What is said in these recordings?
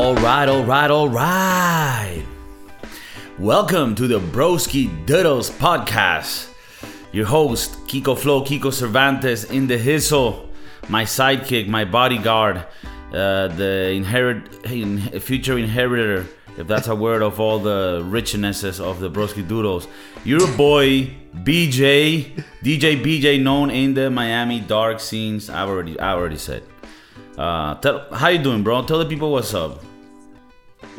All right, all right, all right. Welcome to the Broski Doodles podcast. Your host, Kiko Flow, Kiko Cervantes in the hizzle, my sidekick, my bodyguard, uh, the inherit, in, future inheritor, if that's a word, of all the richnesses of the Broski Doodles. Your boy, BJ, DJ BJ, known in the Miami dark scenes. I've already, I already said. Uh, tell, how you doing, bro? Tell the people what's up.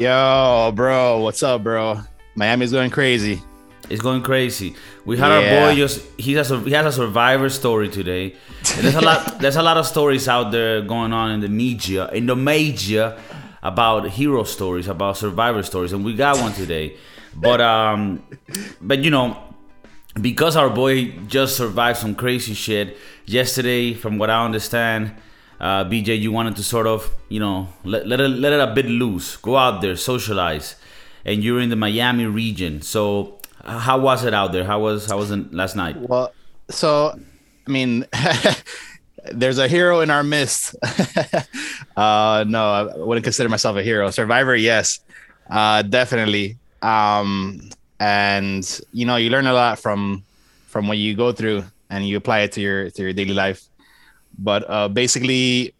Yo, bro, what's up, bro? Miami's going crazy. It's going crazy. We had Yeah. our boy just he has a he has a survivor story today. And there's a lot there's a lot of stories out there going on in the media in the media about hero stories, about survivor stories, and we got one today. But um but you know, because our boy just survived some crazy shit yesterday, from what I understand, uh, BJ, you wanted to sort of, you know, let, let, it, let it a bit loose, go out there, socialize, and you're in the Miami region. So, uh, how was it out there? How was how was it last night? Well, so I mean, there's a hero in our midst. uh, no, I wouldn't consider myself a hero. Survivor, yes, uh, definitely. Um, and you know, you learn a lot from from what you go through, and you apply it to your to your daily life. But uh, basically,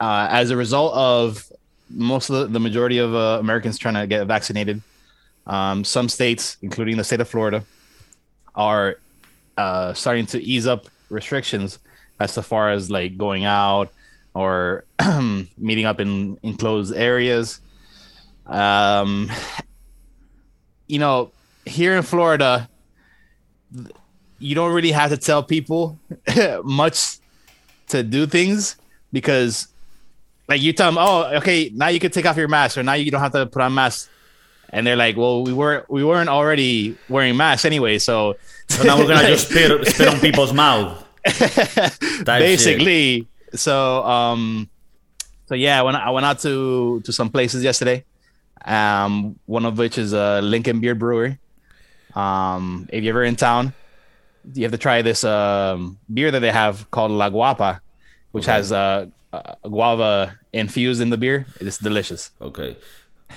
uh, as a result of most of the, the majority of uh, Americans trying to get vaccinated, um, some states, including the state of Florida, are uh, starting to ease up restrictions as to far as like going out or meeting up in enclosed areas. Um, you know, here in Florida, you don't really have to tell people much to do things because, like, you tell them, "Oh, okay, now you can take off your mask, or now you don't have to put on masks." And they're like, "Well, we were we weren't already wearing masks anyway, so So now we're gonna just spit spit on people's mouth. basically so um so yeah when i went out to to some places yesterday um one of which is uh lincoln beer brewery um if you're ever in town you have to try this um beer that they have called la guapa which Okay. has uh, uh guava infused in the beer it's delicious Okay.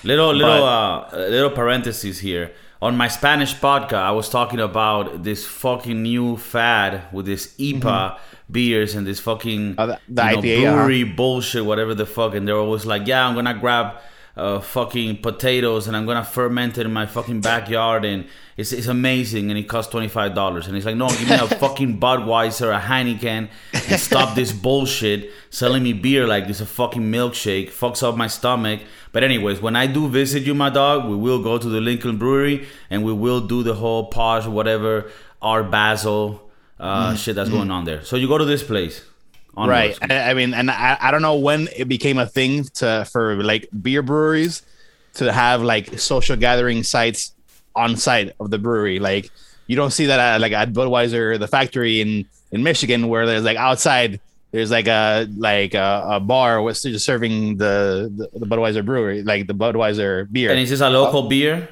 Little little uh little parentheses here. On my Spanish podcast, I was talking about this fucking new fad with this IPA beers and this fucking Oh, the- the know, IPA, uh-huh. brewery bullshit, whatever the fuck. And they're always like, "Yeah, I'm gonna grab uh, fucking potatoes and I'm gonna ferment it in my fucking backyard and it's, it's amazing and it costs twenty five dollars." And he's like, "No, give me a fucking Budweiser, a Heineken, and stop this bullshit selling me beer like this a fucking milkshake. Fucks up my stomach." But anyways, when I do visit you, my dog, we will go to the Lincoln Brewery and we will do the whole posh, whatever, Art Basel uh, shit that's going on there. So you go to this place, right. I, I mean and I, I don't know when it became a thing to for like beer breweries to have like social gathering sites on site of the brewery like you don't see that at, like at budweiser the factory in in michigan where there's like outside there's like a like a, a bar with just serving the, the the budweiser brewery like the budweiser beer And is this a local uh, beer?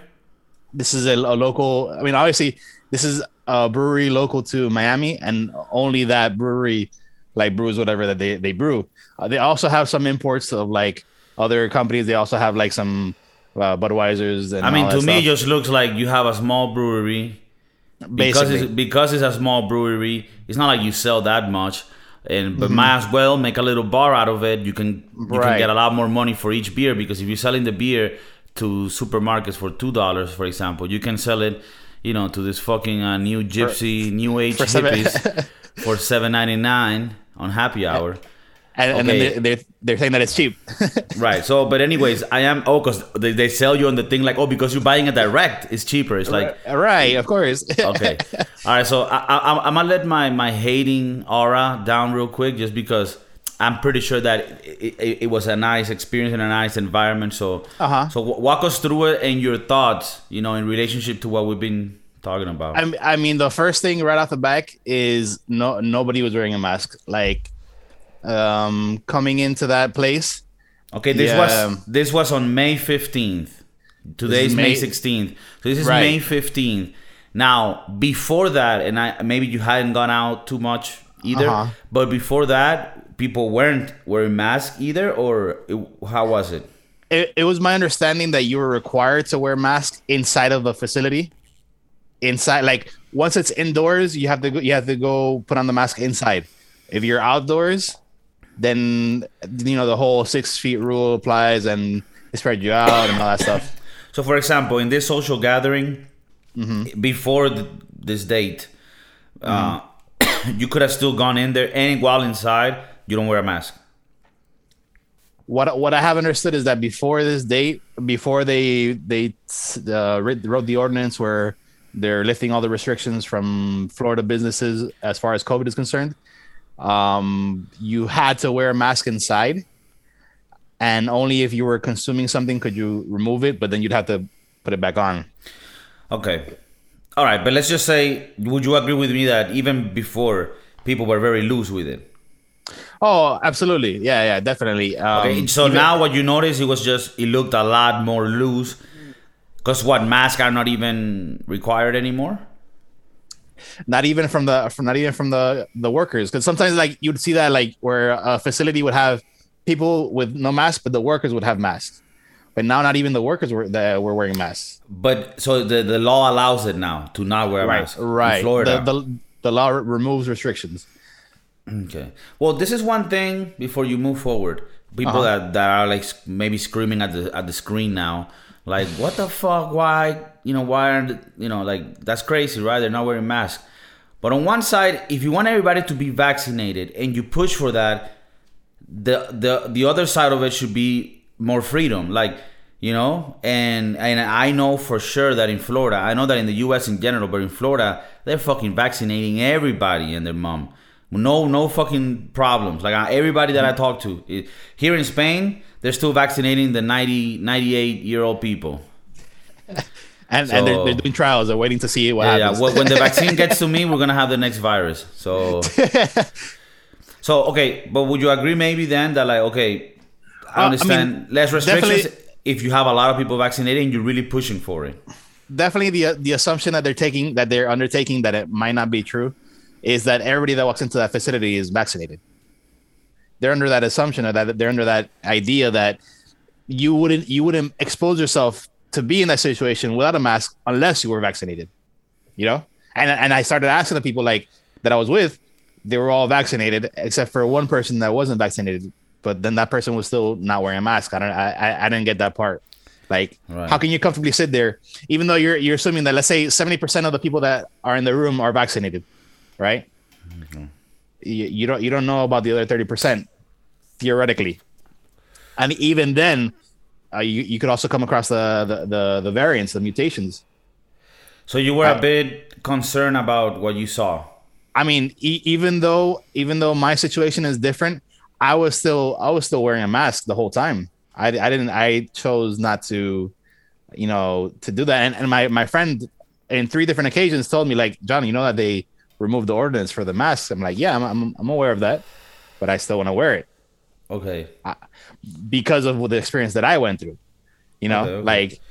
this is a, a local i mean obviously this is a brewery local to miami and only that brewery like brews whatever that they, they brew uh, they also have some imports of like other companies they also have like some uh, budweisers and I mean, to me, it just looks like you have a small brewery. Because it's, because it's a small brewery, it's not like you sell that much. And Mm-hmm. but might as well make a little bar out of it. You can you can get a lot more money for each beer because if you're selling the beer to supermarkets for two dollars, for example, you can sell it, you know, to this fucking uh, new gypsy, new age for seven- hippies for seven ninety nine on happy hour. and, and okay. then they, they're, they're saying that it's cheap Right. So, but anyways, I am. Oh, because they, they sell you on the thing like, oh, because you're buying it direct, it's cheaper. It's like, right of course okay, all right. So I, I, I'm gonna let my my hating aura down real quick, just because I'm pretty sure that it, it, it was a nice experience and a nice environment. So, Uh-huh. so walk us through it and your thoughts, you know, in relationship to what we've been talking about. I, I mean, the first thing right off the back is no nobody was wearing a mask. Like, um, coming into that place, Okay, this Yeah. was this was on May fifteenth. Today's May May- sixteenth. So this is Right. May fifteenth. Now, before that, and I maybe you hadn't gone out too much either, Uh-huh. but before that, people weren't wearing masks either, or it, how was it? it, it was my understanding that you were required to wear masks inside of a facility. Inside, like once it's indoors, you have to go, you have to go put on the mask inside. If you're outdoors, then you know the whole six feet rule applies and they spread you out and all that stuff. So, for example, in this social gathering, before th- this date, uh, you could have still gone in there, and while inside, you don't wear a mask. What what I have understood is that before this date, before they they uh, wrote the ordinance where they're lifting all the restrictions from Florida businesses as far as COVID is concerned, um, you had to wear a mask inside, and only if you were consuming something could you remove it. But then you'd have to put it back on. Okay. All right, but let's just say, would you agree with me that even before, people were very loose with it? Oh, absolutely, yeah, yeah, definitely. Um, Okay, so even- now what you notice, it was just, it looked a lot more loose. Because what, masks are not even required anymore? not even from the from not even from the the workers because sometimes like you'd see that like where a facility would have people with no mask but the workers would have masks but now not even the workers were that were wearing masks But so the, the law allows it now to not wear masks. right in Florida. the, the the law removes restrictions Okay. Well, this is one thing before you move forward. People Uh-huh. that, that are like maybe screaming at the at the screen now, like, what the fuck? Why? You know, why aren't you know like that's crazy, right? They're not wearing masks. But on one side, if you want everybody to be vaccinated and you push for that, the the the other side of it should be more freedom. Like you know, and and I know for sure that in Florida, I know that in the U.S. in general, but in Florida, they're fucking vaccinating everybody and their mom. No, no fucking problems. Like uh, everybody that I talk to here in Spain, they're still vaccinating the 90, 98 year old people. and and they're, they're doing trials they're waiting to see what Yeah, yeah. happens When, when the vaccine gets to me, we're gonna have the next virus. So, so okay. But would you agree maybe then that like okay, I Uh, I understand mean, less restrictions if you have a lot of people vaccinated and you're really pushing for it. definitely the the assumption that they're taking that they're undertaking that it might not be true is that everybody that walks into that facility is vaccinated. They're under that assumption or that they're under that idea that you wouldn't you wouldn't expose yourself to be in that situation without a mask unless you were vaccinated. You know? And and I started asking the people like that I was with, they were all vaccinated except for one person that wasn't vaccinated, but then that person was still not wearing a mask. I don't I I, I didn't get that part. Like, Right. how can you comfortably sit there, even though you're you're assuming that let's say seventy percent of the people that are in the room are vaccinated, right? Mm-hmm. You, you don't you don't know about the other thirty percent theoretically, and even then, uh, you you could also come across the the the, the variants, the mutations. So you were a Uh, bit concerned about what you saw. I mean, e- even though even though my situation is different, I was still I was still wearing a mask the whole time. I, I didn't I chose not to, you know, to do that. And, and my my friend in three different occasions told me like, John, you know that they removed the ordinance for the masks. I'm like, yeah, I'm I'm, I'm aware of that, but I still want to wear it Okay. because of the experience that I went through. You know, Okay, okay. like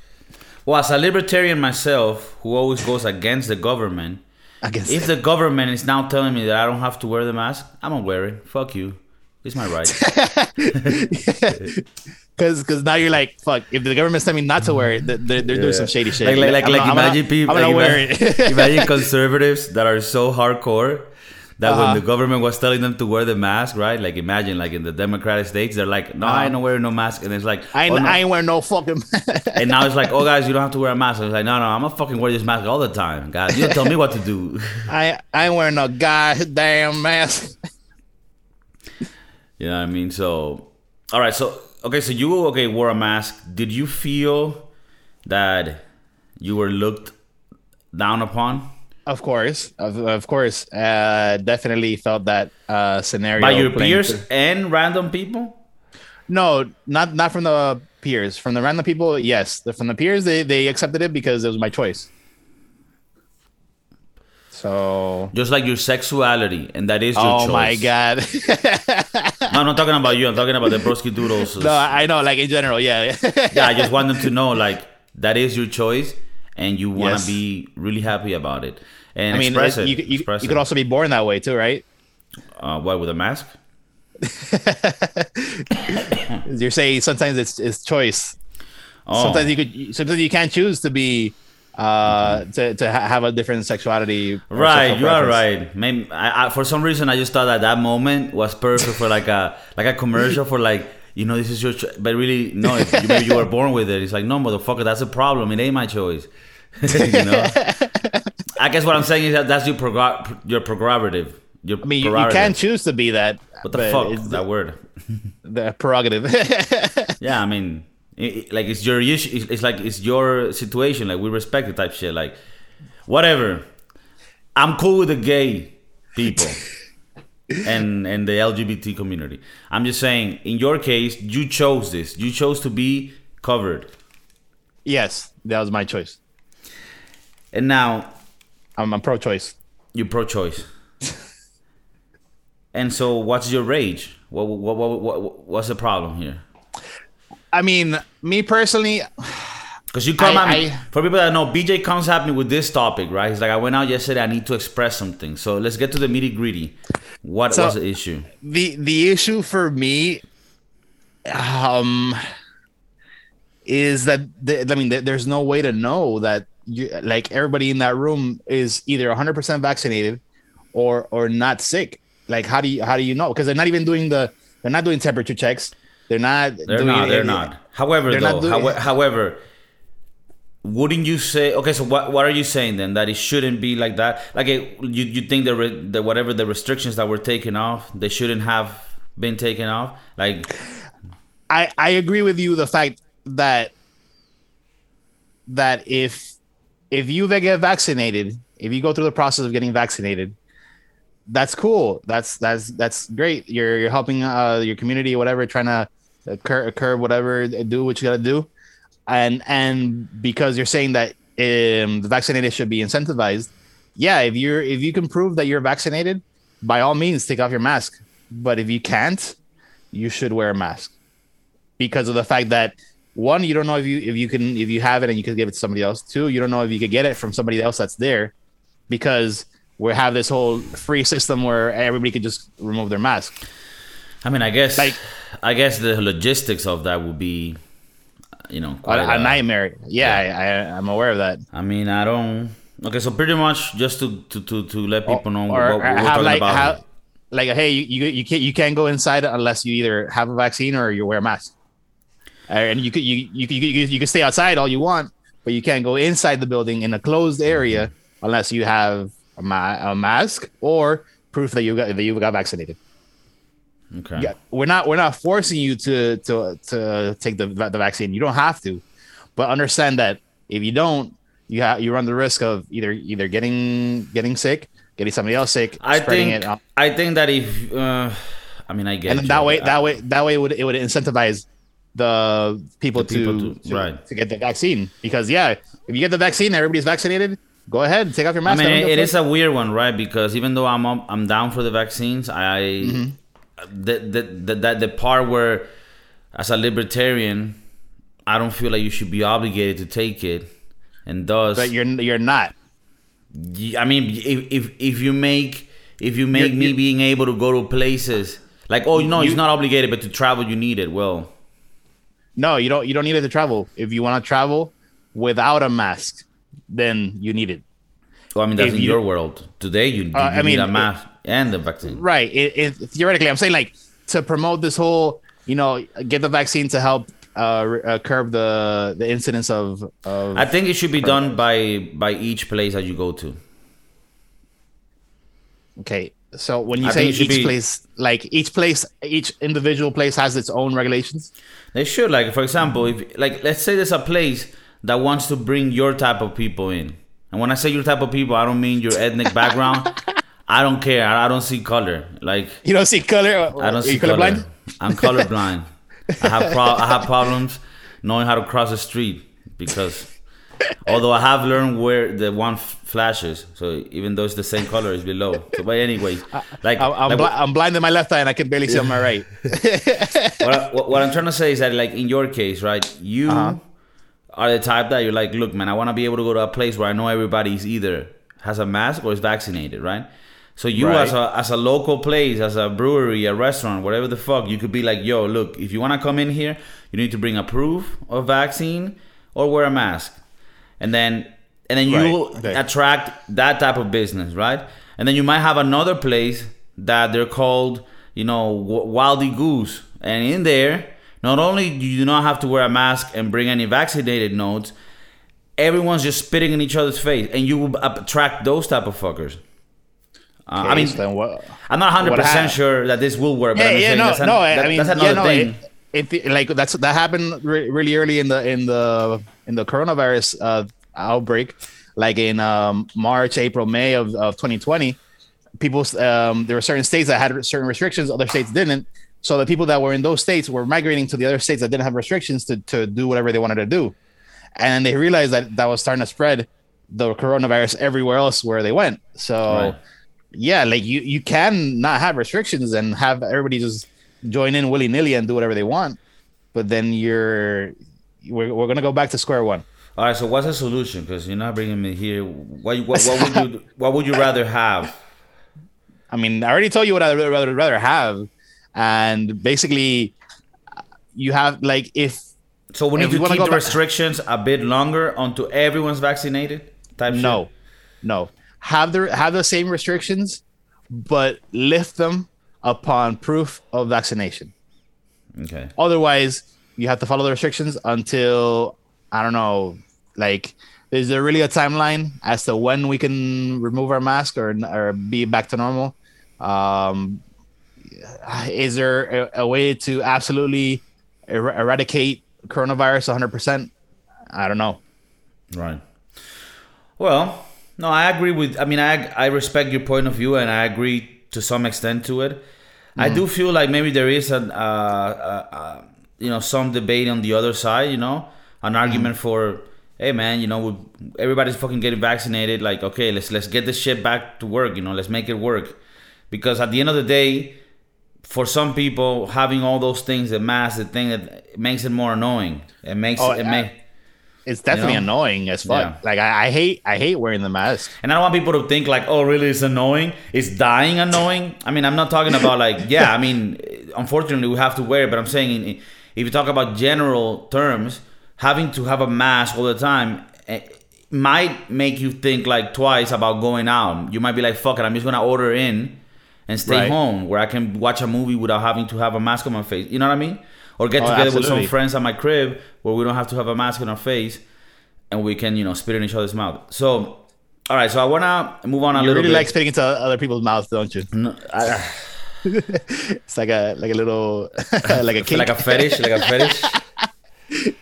Well, as a libertarian myself, who always goes against the government, against if the government is now telling me that I don't have to wear the mask, I'm gonna wear it. Fuck you. It's my right. Because because now you're like fuck. If the government's telling me not to wear it, they're, they're doing some shady shit. Like, like, like, I'm like not- I'm not- imagine people. I'm gonna like, wear imagine, it. imagine conservatives that are so hardcore that Uh-huh. when the government was telling them to wear the mask, right? Like imagine, like in the Democratic states, they're like, "No, I ain't not wearing no mask," and it's like, I ain't, "Oh, no." I ain't wearing no fucking. and now it's like, "Oh, guys, you don't have to wear a mask." I was like, "No, no, I'm gonna fucking wear this mask all the time, guys. You don't tell me what to do." I I ain't wearing no goddamn mask. You know what I mean? So, all right. So, okay. So you okay wore a mask. Did you feel that you were looked down upon Of course, of, of course, uh, definitely felt that uh, scenario by your peers through. and random people? No, not not from the peers. From the random people, yes. From the peers, they they accepted it because it was my choice. So, Just like your sexuality, and that is your choice. oh choice. my god. No, I'm not talking about you. I'm talking about the broski doodles. no, I know, like in general, yeah. yeah, I just want them to know like that is your choice, and you want to Yes. be really happy about it and I mean, express it- you, you, express you could also be born that way too, right? uh, what with a mask? you're saying sometimes it's it's choice. Oh. Sometimes you could sometimes you can't choose to be uh to, to ha- have a different sexuality. Right, you are right. Maybe I, I, for some reason I just thought that that moment was perfect for like a like a commercial for like you know this is your cho- but really no if you, maybe you were born with it. It's like no motherfucker, that's a problem. It ain't my choice. you know. I guess what I'm saying is that that's your prog- your prerogative. Your I mean, you, you can choose to be that. What the fuck? That word. the prerogative. Yeah, I mean, like it's your issue. It's, it's like it's your situation. Like we respect the type shit. Like whatever. I'm cool with the gay people and and the LGBT community. I'm just saying, in your case, you chose this. You chose to be covered, yes, that was my choice. and now I'm, I'm pro-choice. you're pro-choice. and so, what's your rage? What what what, what what's the problem here? I mean, me personally, Because you come I- at me I- for people that know, BJ comes at me with this topic, right? He's like, I went out yesterday. I need to express something. So let's get to the nitty gritty. What So- was the issue? the the issue for me um is that the, i mean there- there's no way to know that you like everybody in that room is either 100% vaccinated or or not sick like how do you how do you know because they're not even doing the they're not doing temperature checks they're not They're doing not. They're not. However, they're though, not howe- however, wouldn't you say? Okay, so what what are you saying then? That it shouldn't be like that. Like it, you you think the re, the whatever the restrictions that were taken off, they shouldn't have been taken off. Like I I agree with you the fact that that if if you get vaccinated, if you go through the process of getting vaccinated, that's cool. That's that's that's great. You're you're helping uh your community, whatever, trying to curb, curb whatever, do what you got to do, and and because you're saying that um, the vaccinated should be incentivized. Yeah, if you're if you can prove that you're vaccinated, by all means take off your mask. But if you can't, you should wear a mask because of the fact that one, you don't know if you if you can if you have it and you can give it to somebody else. Two, you don't know if you could get it from somebody else that's there, because we have this whole free system where everybody could just remove their mask. I mean, I guess Like- I guess the logistics of that would be, you know, A, quite a nightmare. Yeah, I, I, I'm aware of that. I mean, I don't. Okay, so pretty much just to to to, to let people know or, what, what we're have talking like about. have, like hey, you, you you can't you can't go inside unless you either have a vaccine or you wear a mask. Uh, And you could you you you, you, you can stay outside all you want, but you can't go inside the building in a closed area unless you have a, ma- a mask or proof that you got that you got vaccinated. Okay. Yeah, we're not we're not forcing you to to to take the the vaccine. You don't have to, but understand that if you don't, you have you run the risk of either either getting getting sick, getting somebody else sick, I spreading think it. I think that if uh, I mean I get and you. that way I- that way that way it would it would incentivize the people, The people to, to- to right. to get the vaccine because yeah, if you get the vaccine, everybody's vaccinated. Go ahead, take off your mask. mean, I don't it, give it a a weird one, right? Because even though I'm up, I'm down for the vaccines, I Mm-hmm. The, the the that the part where as a libertarian, I don't feel like you should be obligated to take it, and thus, but you're you're not. I mean, if if if you make if you make You- me you- being able to go to places like oh no, You- it's not obligated, but to travel you need it. Well, No, you don't. You don't need it to travel. If you want to travel without a mask, then you need it. Well, I mean that's If in you- your world today. You, you Uh, I need mean, a it- mask and the vaccine. Right. It, it, theoretically, I'm saying like to promote this whole, you know, get the vaccine to help uh, uh, curb the the incidence of of. I think it should be done by by each place that you go to. okay. So when you I say think it should each be- place, like each place, each individual place has its own regulations. They should, like, for example, if like let's say there's a place that wants to bring your type of people in, and when I say your type of people, I don't mean your ethnic background. I don't care. I, don't see color. Like You don't see color. I don't Are see you color. colorblind? I'm colorblind. I have pro- I have problems knowing how to cross the street because although I have learned where the one f- flashes, so even though it's the same color, it's below. So, but anyways, like, I, I'm, like I'm blind in my left eye and I can barely see on my right. what, I, I'm trying to say is that, like in your case, right, you Uh-huh. Are the type that you're like, look, man, I want to be able to go to a place where I know everybody's either has a mask or is vaccinated, right? So you Right. as a as a local place, as a brewery, a restaurant, whatever the fuck, you could be like, yo, look, if you want to come in here, you need to bring a proof of vaccine or wear a mask, and then and then you Right, attract that type of business, right? And then you might have another place that they're called, you know, Wildy Goose, and in there, not only do you not have to wear a mask and bring any vaccinated notes, everyone's just spitting in each other's face, and you will attract those type of fuckers. Uh, I mean, what, I'm not 100 percent sure that this will work. But Yeah, I'm yeah, no, that's an- no. I- that- I mean, that's yeah, another no, thing. It, it, like that's that happened re- really early in the in the in the coronavirus uh, outbreak, like in um, March, April, May of, of 2020. People, um, there were certain states that had certain restrictions, other states didn't. So the people that were in those states were migrating to the other states that didn't have restrictions to to do whatever they wanted to do, and they realized that that was starting to spread the coronavirus everywhere else where they went. So Right. yeah, like you you can not have restrictions and have everybody just join in willy nilly and do whatever they want, but then you're we're, we're gonna go back to square one. All right, so what's the solution? Because you're not bringing me here. What, what, what would you What would you rather have? I mean, I already told you what I'd rather rather have, and basically, you have like if So we need to keep the back- restrictions a bit longer until everyone's vaccinated. Type shit? no, no, have the have the same restrictions, but lift them upon proof of vaccination. Okay. Otherwise, you have to follow the restrictions until I don't know. Like, is there really a timeline as to when we can remove our mask or or be back to normal? Um, is there a, a way to absolutely er- eradicate coronavirus 100? percent I don't know. Right. Well, no, I agree with. I mean, I I respect your point of view, and I agree to some extent to it. I do feel like maybe there is an, uh, uh, uh, you know, some debate on the other side. You know, an argument for, hey, man, you know, we, everybody's fucking getting vaccinated. Like, okay, let's let's get this shit back to work. You know, let's make it work, because at the end of the day, for some people, having all those things, the mask, the thing that makes it more annoying. It makes Oh, it I- may. It's definitely You know? annoying as fuck. Yeah. Like I, I hate I hate wearing the mask. And I don't want people to think like, oh, really, it's annoying. It's dying annoying. I mean, I'm not talking about like, yeah, I mean, unfortunately, we have to wear it. But I'm saying, if you talk about general terms, having to have a mask all the time eh, might make you think like twice about going out. You might be like, fuck it, I'm just gonna order in and stay Right. home where I can watch a movie without having to have a mask on my face. You know what I mean? Or get Oh, together with some friends at my crib where we don't have to have a mask on our face and we can, you know, spit in each other's mouth. So, all right. So I wanna move on a You little really bit. like spitting into other people's mouths, don't you? No, I- It's like a like a little like a kink. like a fetish, like a fetish.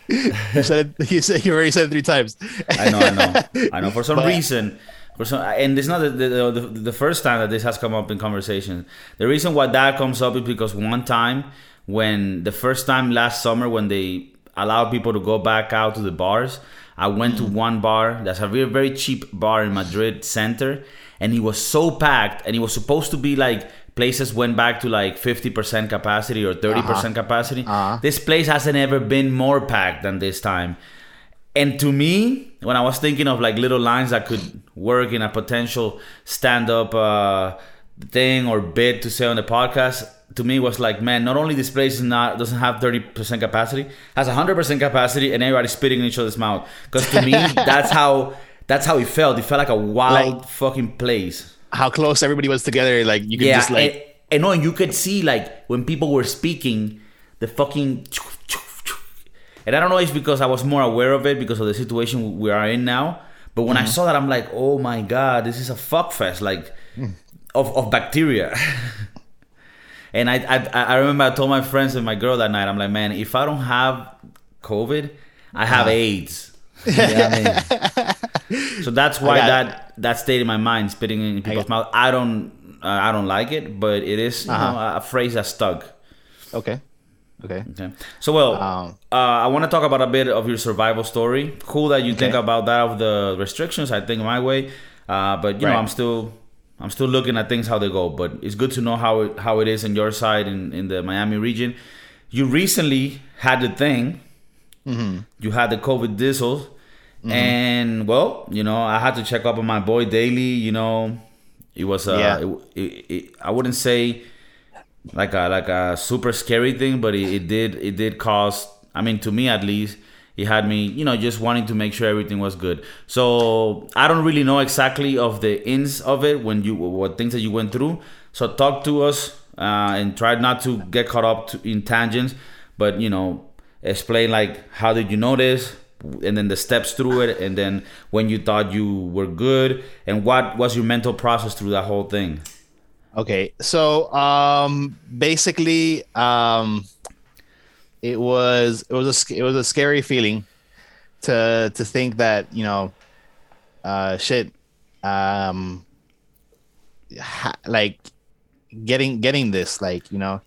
you said it, you said you already said it three times. I know, I know, I know. For some But- reason, for some, and it's not the, the, the, the first time that this has come up in conversation. The reason why that comes up is because one time, when the first time last summer, when they allowed people to go back out to the bars, I went to one bar that's a very very cheap bar in Madrid center, and it was so packed, and it was supposed to be like places went back to like 50% capacity or 30% capacity. Uh-huh. This place hasn't ever been more packed than this time. And to me, when I was thinking of like little lines that could work in a potential stand-up uh, thing or bit to say on the podcast, to me was like, man, not only this place is not doesn't have thirty percent capacity, has hundred percent capacity, and everybody spitting in each other's mouth. Because to me, that's how that's how it felt. It felt like a wild Like- fucking place. How close everybody was together, like you could Yeah, just like and, and no, and you could see like when people were speaking, the fucking. And I don't know if it's because I was more aware of it because of the situation we are in now. But when I Mm-hmm. saw that, I'm like, oh my god, this is a fuck fest, like Mm. of, of bacteria. and I, I I remember I told my friends and my girl that night, I'm like, man, if I don't have COVID, I have Uh-huh. AIDS. You know I mean? so that's why that that stayed in my mind, spitting in people's mouth. I don't uh, I don't like it, but it is Uh-huh. know, a, a phrase that stuck. okay, okay. Okay. So well, Um, uh, I want to talk about a bit of your survival story. Cool that you think about that of the restrictions. I think my way, uh, but you know I'm still I'm still looking at things how they go. But it's good to know how it how it is in your side in in the Miami region. You recently had the thing. Mm-hmm. You had the COVID diesel, and well, you know I had to check up on my boy daily. You know, It was uh, Yeah. it, it, I wouldn't say like a like a super scary thing, but it, it did it did cause. I mean, to me at least, it had me you know just wanting to make sure everything was good. So I don't really know exactly of the ins of it when you what things that you went through. So talk to us uh, and try not to get caught up to, in tangents, but you know explain like how did you notice and then the steps through it and then when you thought you were good and what was your mental process through that whole thing Okay, so um, basically, um, it was it was a it was a scary feeling to to think that you know, uh, shit, um, ha- like getting getting this like you know,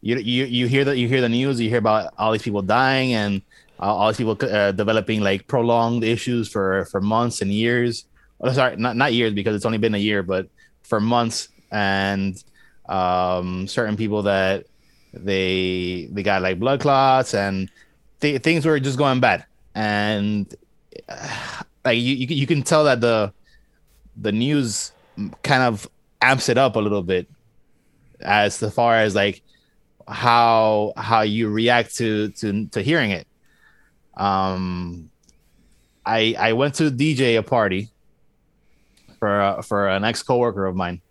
you you you hear that you hear the news, you hear about all these people dying and all these people uh, developing like prolonged issues for for months and years. Oh, sorry, not not years because it's only been a year, but for months and um, certain people that they they got like blood clots and th- things were just going bad. And uh, like you, you you can tell that the the news kind of amps it up a little bit as far as like how how you react to to to hearing it. Um i i went to dj a party for uh, for an ex coworker of mine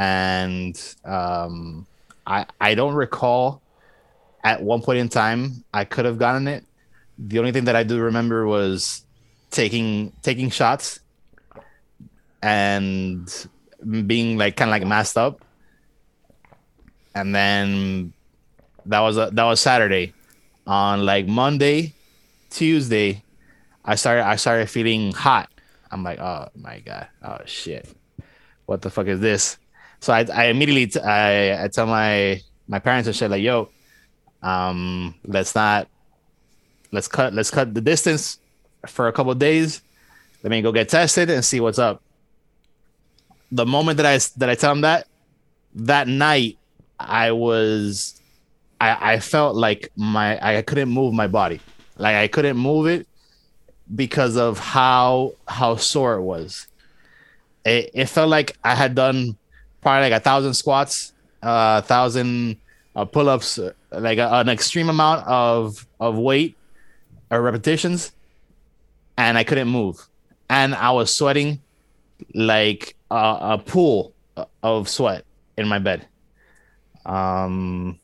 and um, I I don't recall at one point in time I could have gotten it. The only thing that I do remember was taking taking shots and being like kind of like masked up, and then that was a that was Saturday. On like Monday, Tuesday, I started I started feeling hot. I'm like, oh my god, oh shit, what the fuck is this? So I, I immediately t- I, I tell my my parents and shit like yo um let's not let's cut let's cut the distance for a couple days. Let me go get tested and see what's up. The moment that i that i tell them that that night i was i i felt like my i couldn't move my body. Like i couldn't move it because of how how sore it was. It, it felt like i had done probably like a thousand squats, a uh, thousand uh, pull-ups, uh, like a, an extreme amount of of weight or repetitions, and I couldn't move, and I was sweating like a, a pool of sweat in my bed. Um,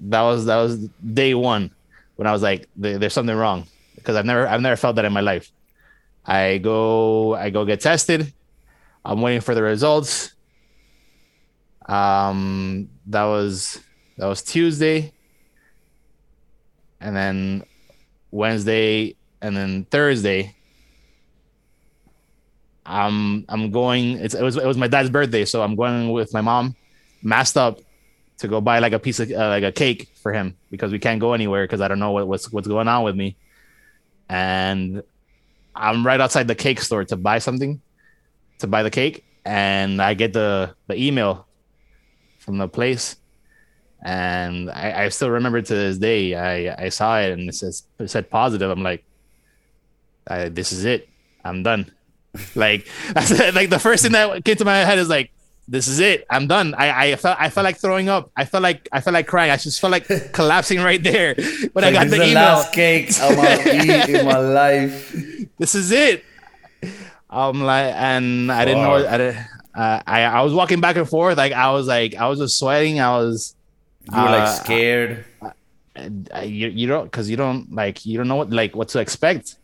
that was that was day one when I was like, "There's something wrong," because I've never I've never felt that in my life. I go I go get tested. I'm waiting for the results. Um, that was that was Tuesday, and then Wednesday, and then Thursday. I'm I'm going. It's, it was it was my dad's birthday, so I'm going with my mom, masked up, to go buy like a piece of uh, like a cake for him because we can't go anywhere because I don't know what, what's what's going on with me, and I'm right outside the cake store to buy something, to buy the cake, and I get the the email from the place, and I, I still remember to this day. I I saw it and it says it said positive. I'm like, I, this is it. I'm done. like that's like the first thing that came to my head is like, this is it. I'm done. I I felt I felt like throwing up. I felt like I felt like crying. I just felt like collapsing right there when I got this the the email. last cake I'm gonna eat in my life. this is it. I'm like, and I didn't know. I, didn't, uh, I I was walking back and forth. Like I was like I was just sweating. I was. You were like Uh, scared. uh, you you don't because you don't like you don't know what like what to expect.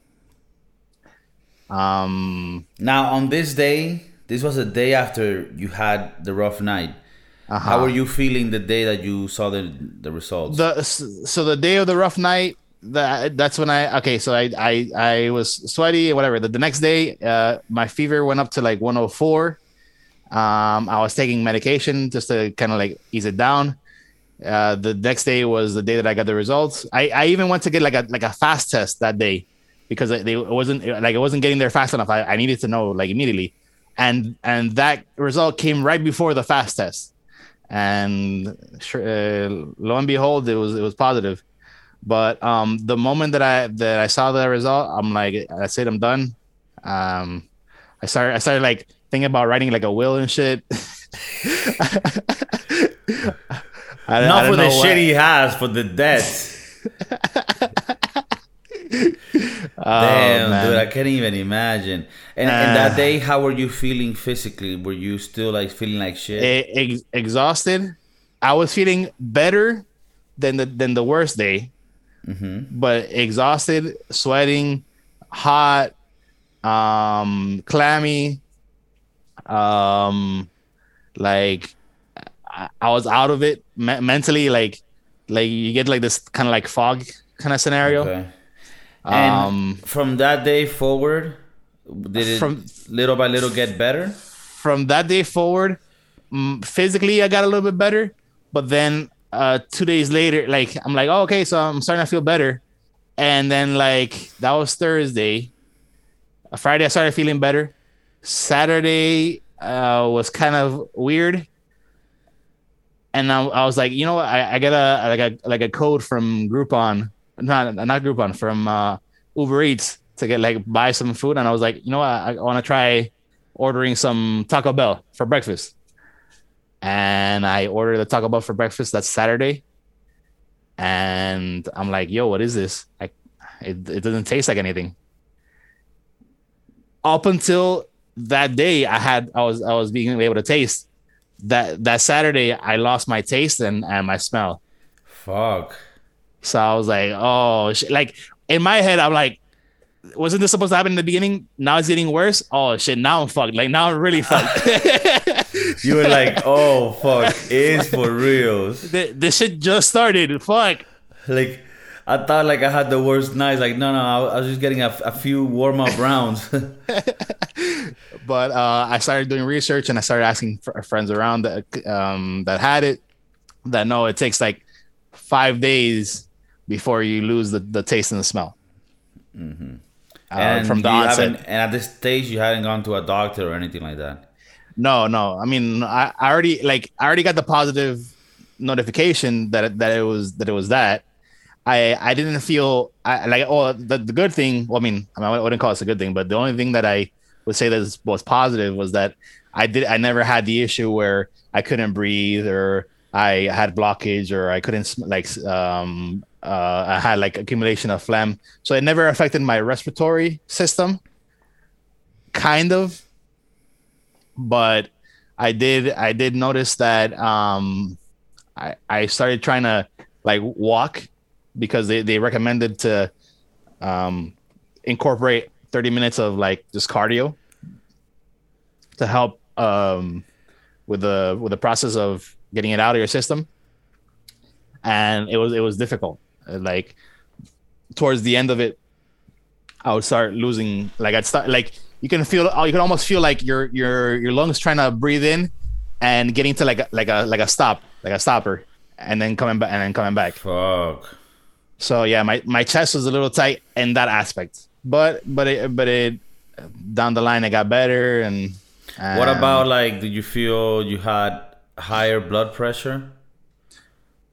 Um. Now on this day, this was a day after you had the rough night. uh-huh. How were you feeling the day that you saw the the results? the so the day of the rough night that that's when i okay so i i i was sweaty whatever. The, the next day uh my fever went up to like 104 um i was taking medication just to kind of like ease it down. Uh the next day was the day that i got the results. I i even went to get like a like a fast test that day because they, it wasn't like it wasn't getting there fast enough. I, I needed to know like immediately. And and that result came right before the fast test. And uh, lo and behold, it was it was positive. But um, the moment that I that I saw the result, I'm like, that's it, I'm done. Um, I started I started like thinking about writing like a will and shit. I, Not I for the shit he has, for the debts. Oh, Damn, man. dude, I can't even imagine. And, and that Ah. day, how were you feeling physically? Were you still like feeling like shit? Ex- exhausted. I was feeling better than the than the worst day, hmm but exhausted, sweating, hot, um, clammy, um, like I, I was out of it me- mentally. Like, like you get like this kind of like fog kind of scenario. Okay. And Um, from that day forward, did it From- little by little get better? from that day forward, mm, physically I got a little bit better, but then uh, two days later, like I'm like, oh, okay, so I'm starting to feel better, and then like that was Thursday. Friday I started feeling better. Saturday uh, was kind of weird, and I, I was like, you know what, I, I got a like a like a code from Groupon, not not Groupon from uh, Uber Eats to get like buy some food, and I was like, you know what, I, I want to try ordering some Taco Bell for breakfast. And I ordered the Taco Bell for breakfast that Saturday. And I'm like, yo, what is this? I, it, it doesn't taste like anything. Up until that day, I had I was I was being able to taste. That that Saturday, I lost my taste and, and my smell. Fuck. So I was like, oh, shit. like in my head, I'm like, wasn't this supposed to happen in the beginning? Now it's getting worse. Oh shit! Now I'm fucked. Like now I'm really fucked. You were like, oh fuck, it's for reals. the, the shit just started. Fuck. Like, I thought like I had the worst nights. Like, no, no, I, I was just getting a, a few warm up rounds. But uh, I started doing research and I started asking fr- friends around that um, that had it. That no, it takes like five days before you lose the, the taste and the smell. Uh, and from the onset. And at this stage, you hadn't gone to a doctor or anything like that. No, no. I mean, I, I already like I already got the positive notification that it- that it was that it was that. I I didn't feel I like oh the, the good thing. Well, I mean, I, wouldn't call this a good thing, but the only thing that I would say that was positive was that I did I never had the issue where I couldn't breathe or I had blockage or I couldn't like um uh I had like accumulation of phlegm. So it never affected my respiratory system. Kind of, but I did I did notice that um I I started trying to like walk because they, they recommended to um incorporate 30 minutes of like just cardio to help um with the with the process of getting it out of your system. And it was it was difficult. Like towards the end of it I would start losing like I'd start like you can feel uh, you can almost feel like your your your lungs trying to breathe in and getting to like a, like a like a stop like a stopper and then coming back and then coming back Fuck. so yeah my my chest was a little tight in that aspect but but it but it down the line it got better and, What about um, like, did you feel you had higher blood pressure?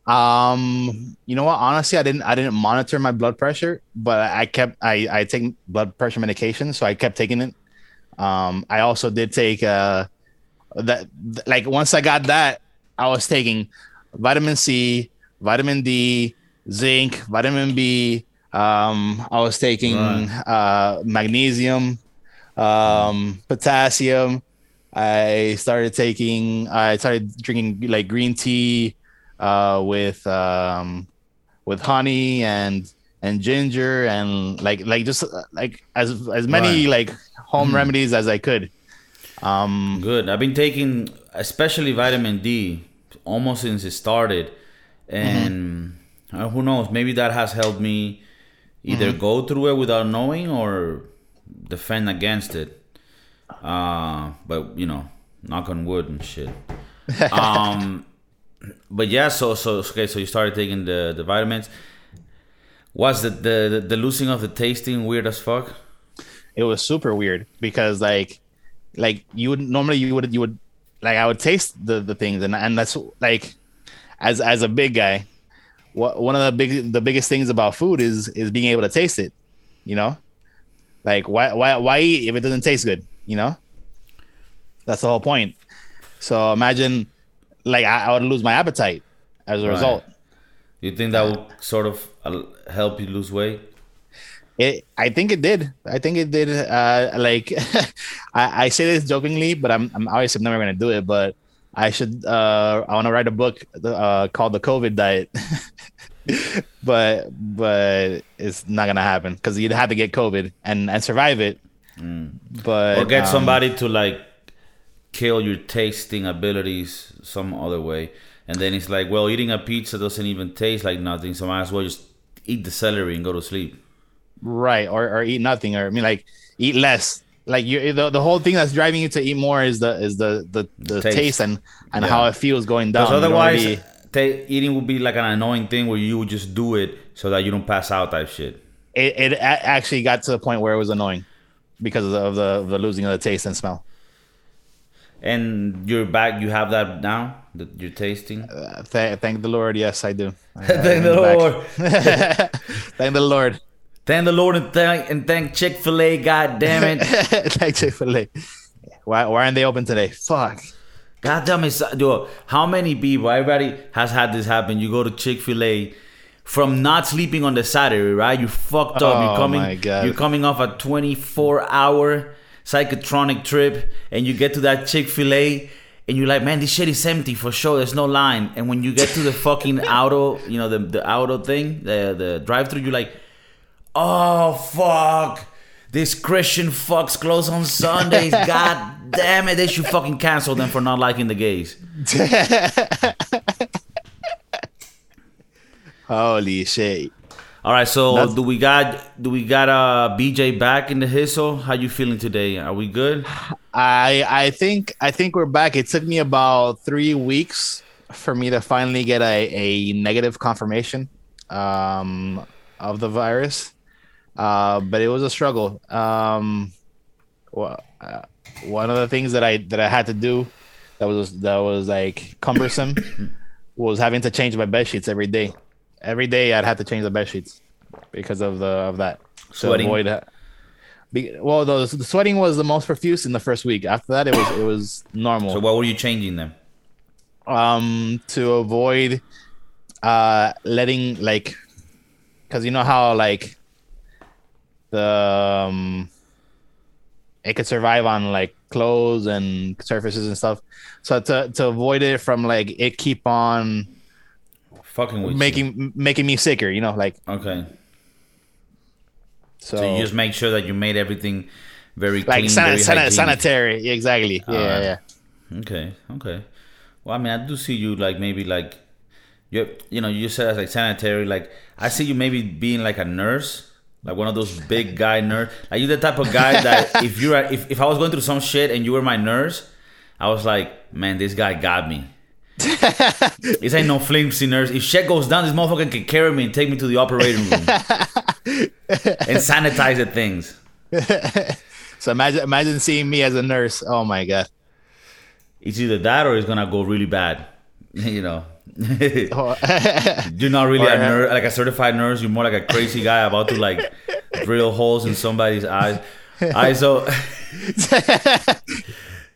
Um you know what? Honestly i didn't i didn't monitor my blood pressure but i kept i i take blood pressure medication so i kept taking it. Um i also did take uh that like once i got that i was taking vitamin c vitamin d zinc vitamin b um i was taking Right. uh magnesium um potassium. I started taking i started drinking like green tea uh, with um, with honey and and ginger and like like just like as as many Right. like home remedies as I could. Um, Good. I've been taking, especially vitamin D, almost since it started, and uh, who knows? Maybe that has helped me either go through it without knowing or defend against it. Uh, but you know, knock on wood and shit. Um, but yeah, so so okay, so you started taking the the vitamins. Was the the the losing of the tasting weird as fuck? it was super weird because like like you would normally you would you would like I would taste the the things and and that's like as as a big guy what one of the big the biggest things about food is is being able to taste it you know like why why why eat if it doesn't taste good you know That's the whole point. So imagine, like, I, I would lose my appetite as a Right. result. You think that will sort of uh, help you lose weight? It, I think it did. I think it did. Uh, like, I, I say this jokingly, but I'm, I'm obviously never gonna do it. But I should. Uh, I want to write a book uh, called the COVID Diet. but but it's not gonna happen because you'd have to get COVID and and survive it. But or get um, somebody to like kill your tasting abilities some other way. And then it's like, well, eating a pizza doesn't even taste like nothing, so I might as well just eat the celery and go to sleep. right or, or eat nothing or I mean like eat less. Like you, the, the whole thing that's driving you to eat more is the is the the, the Taste. taste. and and Yeah. how it feels going down. Because otherwise, ta- eating would be like an annoying thing where you would just do it so that you don't pass out type shit. it, it a- actually got to the point where it was annoying because of the, of the, of the losing of the taste and smell. And you're back, you have that now, that you're tasting. Uh, th- thank the Lord. Yes, I do. I- Thank the. Lord. thank the Lord. Thank the Lord and thank and thank Chick Fil A. God damn it! thank Chick Fil A. Why, why aren't they open today? Fuck. God damn it, dude! How many people? Everybody has had this happen. You go to Chick Fil A from not sleeping on the Saturday, right? You fucked up. Oh, you're coming. my God. You're coming off a 24 hour psychotronic trip, and you get to that Chick Fil A. And you're like, man, this shit is empty for sure. There's no line. And when you get to the fucking auto, you know, the, the auto thing, the the drive through, you're like, Oh fuck! This Christian fucks close on Sundays. God damn it! They should fucking cancel them for not liking the gays. Holy shit. All right, so That's- do we got do we got uh BJ back in the hissle? How you feeling today? Are we good? I I think I think we're back. It took me about three weeks for me to finally get a, a negative confirmation um, of the virus, uh, but it was a struggle. Um, well, uh, one of the things that I that I had to do that was that was like cumbersome was having to change my bed sheets every day. Every day I'd have to change the bed sheets because of the of that to Sweating? avoid that. Be, well, the, the sweating was the most profuse in the first week. After that, it was it was normal. So what were you changing them? um, to avoid uh letting like, because you know how like the um, it could survive on like clothes and surfaces and stuff. So to to avoid it from like it keep on Fucking with you. making making me sicker, you know, like Okay. so, So you just make sure that you made everything very like clean, sana- very hygienic. sanitary. Exactly. Yeah, Alright. yeah. Okay, okay. Well, I mean, I do see you like maybe like you you know you said as like sanitary. Like I see you maybe being like a nurse, like one of those big guy nurse. Like you the type of guy that if you're if if I was going through some shit and you were my nurse, I was like, man, this guy got me. This ain't no flimsy nurse. If shit goes down, this motherfucker can carry me and take me to the operating room and sanitize the things. So imagine imagine seeing me as a nurse. Oh my god. It's either that or it's gonna go really bad. You know. Oh, You're not really Or, a uh, nurse, like a certified nurse. You're more like a crazy guy about to like drill holes in somebody's eyes. I so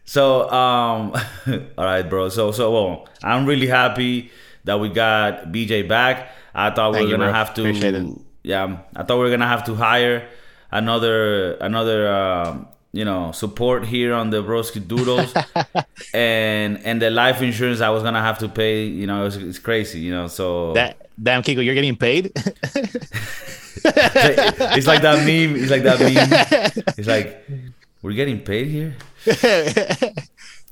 so um. All right, bro. So so well, I'm really happy that we got BJ back. I thought we Thank were you, gonna bro. have to. Yeah, I thought we were gonna have to hire another another um, you know support here on the Broski Doodles, and and the life insurance I was gonna have to pay. You know, it's, it's crazy. You know, so that damn Kiko, you're getting paid. it's like that meme. It's like that meme. It's like we're getting paid here.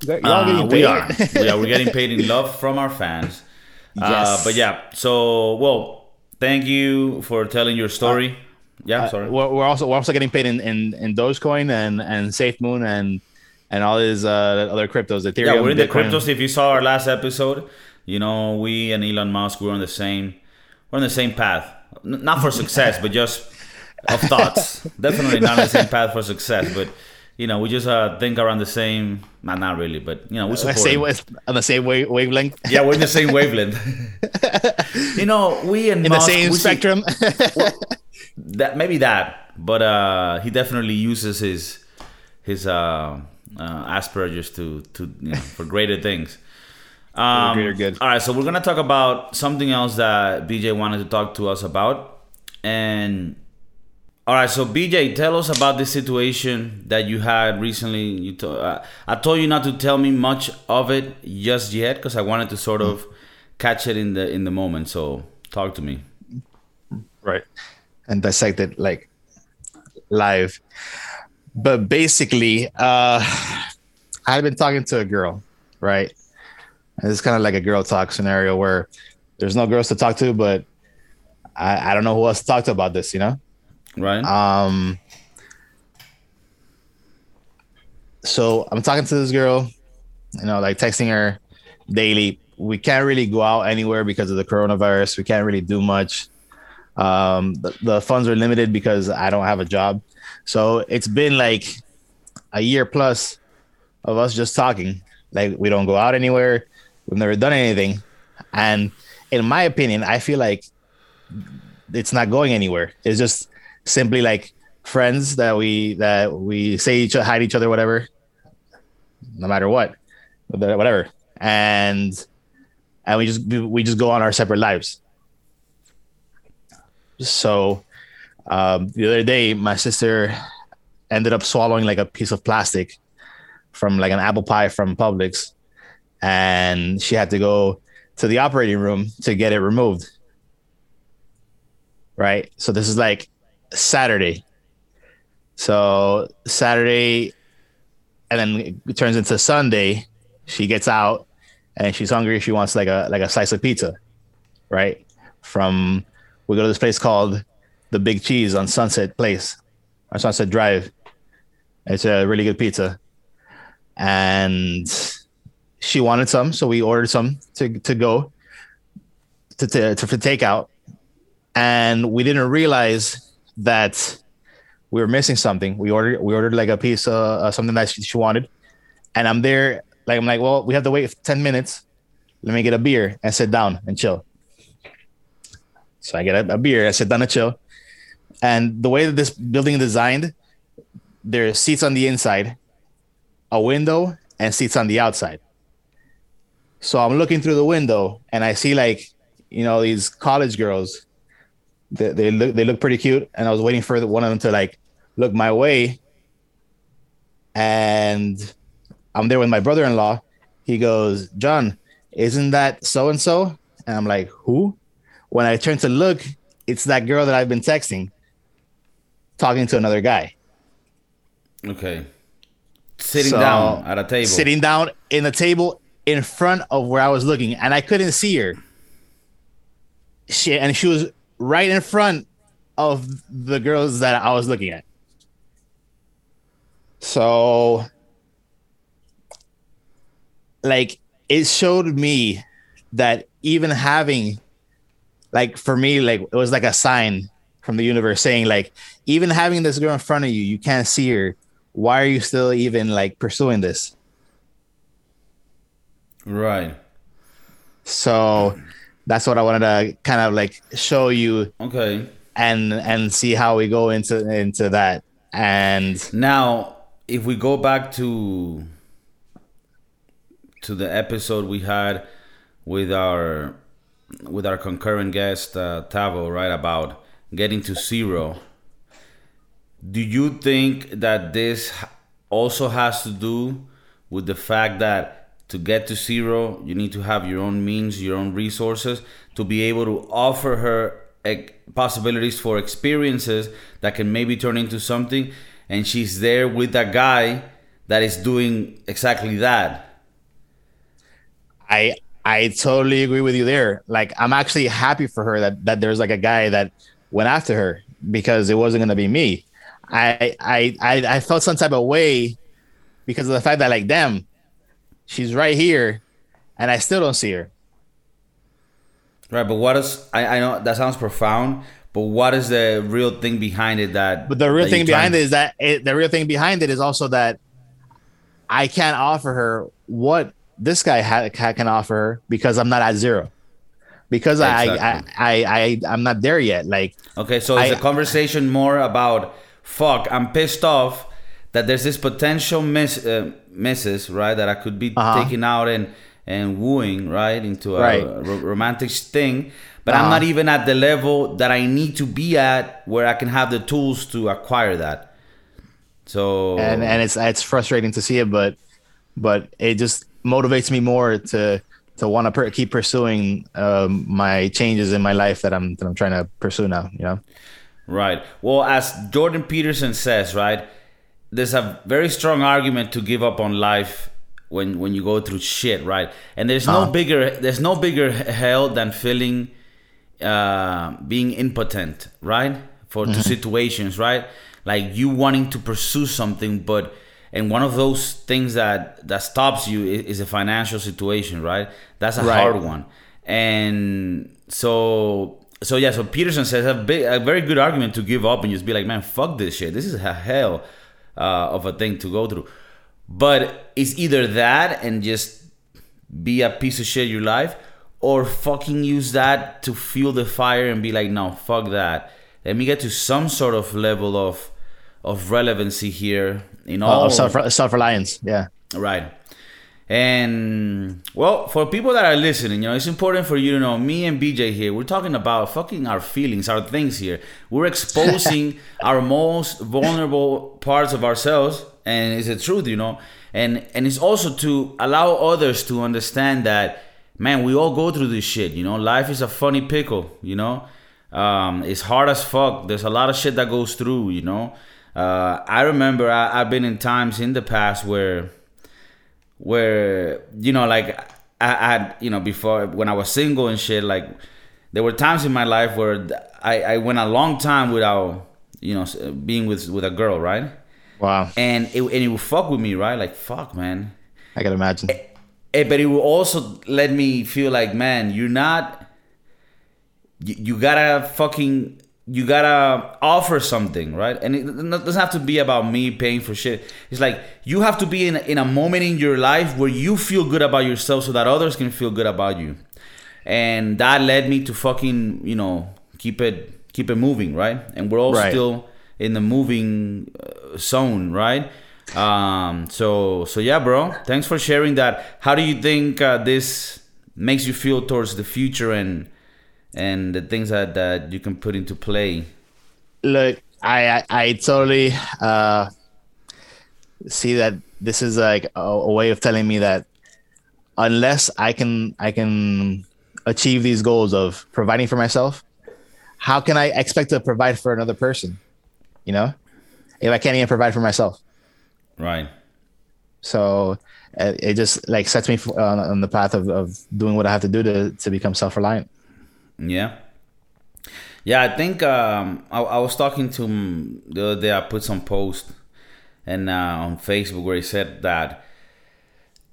Uh, we are. Are. We're getting paid in love from our fans. Uh, Yes. but yeah. So well, thank you for telling your story. yeah. Sorry. We're, we're also we're also getting paid in in, in Dogecoin and and SafeMoon and and all these uh, other cryptos. Ethereum. yeah, we're in the Bitcoin. cryptos. If you saw our last episode, you know we and Elon Musk we're on the same we're on the same path. N- not for success, but just of thoughts. Definitely not on the same path for success, but you know we just uh, think around the same. Not not really, but you know we support. same with- on the same wave, wavelength. Yeah, we're in the same wavelength. you know, we and In the same we see- spectrum. that maybe that, but uh, he definitely uses his his uh, uh, Asperger's to to you know, for greater things. Um, greater good. All right, so we're gonna talk about something else that BJ wanted to talk to us about, and all right, so BJ, tell us about the situation that you had recently. You, to, uh, I told you not to tell me much of it just yet because I wanted to sort of catch it in the in the moment. So talk to me. right and dissect it like live but basically uh I've been talking to a girl right and it's kind of like a girl talk scenario where there's no girls to talk to but i, I don't know who else to talk to about this you know Right? um so i'm talking to this girl you know like texting her daily. We can't really go out anywhere because of the coronavirus. We can't really do much. Um the, the funds are limited because i don't have a job. So it's been like a year plus of us just talking. Like we don't go out anywhere. We've never done anything. And in my opinion i feel like it's not going anywhere. It's just simply like friends that we that we say each other, hide each other whatever. No matter what whatever. And and we just we just go on our separate lives. So um, the other day my sister ended up swallowing like a piece of plastic from like an apple pie from Publix and she had to go to the operating room to get it removed. Right? So this is like Saturday. So Saturday and then it turns into Sunday. She gets out and she's hungry. She wants like a like a slice of pizza right? From we go to this place called the Big Cheese on Sunset Place or Sunset Drive. It's a really good pizza, and she wanted some, so we ordered some to to go to to, to for takeout, and we didn't realize that we were missing something. We ordered we ordered like a piece of uh, something that she, she wanted, and I'm there like I'm like, well, we have to wait ten minutes. Let me get a beer and sit down and chill. So I get a, a beer, I sit down to chill. And the way that this building is designed, there are seats on the inside, a window, and seats on the outside. So I'm looking through the window and I see like, you know, these college girls. They, they look they look pretty cute. And I was waiting for the, one of them to like look my way. And I'm there with my brother-in-law. He goes, John, isn't that so and so? And I'm like, who? When I turn to look, it's that girl that I've been texting, talking to another guy. Okay. Sitting So, down at a table. Sitting down in a table in front of where I was looking, and I couldn't see her. She and she was right in front of the girls that I was looking at. So, like, it showed me that even having, like, for me, like, it was like a sign from the universe saying, like, even having this girl in front of you, you can't see her. Why are you still even like pursuing this? Right. So that's what I wanted to kind of like show you Okay. and and see how we go into into that. And Now, if we go back to to the episode we had with our with our concurrent guest uh, Tavo, right about getting to zero. Do you think that this also has to do with the fact that to get to zero, you need to have your own means, your own resources to be able to offer her eh, possibilities for experiences that can maybe turn into something, and she's there with a guy that is doing exactly that. I I totally agree with you there. Like I'm actually happy for her that that there's like a guy that went after her because it wasn't gonna be me. I I I, I felt some type of way because of the fact that like damn, she's right here and I still don't see her. Right, but what is I, I know that sounds profound, but what is the real thing behind it that But the real thing behind it is that it, the real thing behind it is also that I can't offer her what this guy ha- can offer her because I'm not at zero. Because Exactly. I, I, I, I, I'm not there yet. Like, Okay, so is I- the conversation more about fuck, I'm pissed off that there's this potential miss uh, misses right that I could be Uh-huh. taking out and and wooing right into a Right. ro- romantic thing, but I'm Uh-huh. not even at the level that I need to be at where I can have the tools to acquire that. So and and it's it's frustrating to see it, but but it just motivates me more to to want to per- keep pursuing um, my changes in my life that I'm that I'm trying to pursue now. You know. Right. Well, as Jordan Peterson says, right, there's a very strong argument to give up on life when when you go through shit, right? And there's no Uh-huh. bigger there's no bigger hell than feeling uh, being impotent, right? For to situations, right? Like you wanting to pursue something, but and one of those things that that stops you is, is a financial situation, right? That's a Right. hard one, and so so yeah. So Peterson says a big, a very good argument to give up and just be like, man, fuck this shit. This is hell uh, of a thing to go through. But it's either that and just be a piece of shit your life, or fucking use that to fuel the fire and be like, no, fuck that. Let me get to some sort of level of of relevancy here in all Uh, self self reliance. Yeah. Right. And well, for people that are listening, you know, it's important for you to know me and BJ here, we're talking about fucking our feelings, our things here. We're exposing our most vulnerable parts of ourselves, and it's the truth, you know. And and it's also to allow others to understand that, man, we all go through this shit, you know. Life is a funny pickle, you know. Um, it's hard as fuck. There's a lot of shit that goes through, you know. Uh, I remember I, I've been in times in the past where where you know like I had you know before when I was single and shit like there were times in my life where I, I went a long time without you know being with with a girl right Wow. and it, and it would fuck with me right like fuck man I can imagine. Eh, but it will also let me feel like man you're not you, you gotta fucking you gotta offer something right? And it doesn't have to be about me paying for shit. It's like you have to be in, in a moment in your life where you feel good about yourself so that others can feel good about you. And that led me to fucking you know keep it keep it moving right? And we're all Right. still in the moving uh, zone right? Um so so yeah bro. Thanks for sharing that. How do you think uh, this makes you feel towards the future and and the things that that you can put into play Look, I I, I totally uh, see that this is like a, a way of telling me that unless I can I can achieve these goals of providing for myself, how can I expect to provide for another person? You know, if I can't even provide for myself. right So uh, it just like sets me on, on the path of, of doing what I have to do to, to become self reliant. Yeah. Yeah, I think um, I, I was talking to him the other day. I put some post and uh, on Facebook where he said that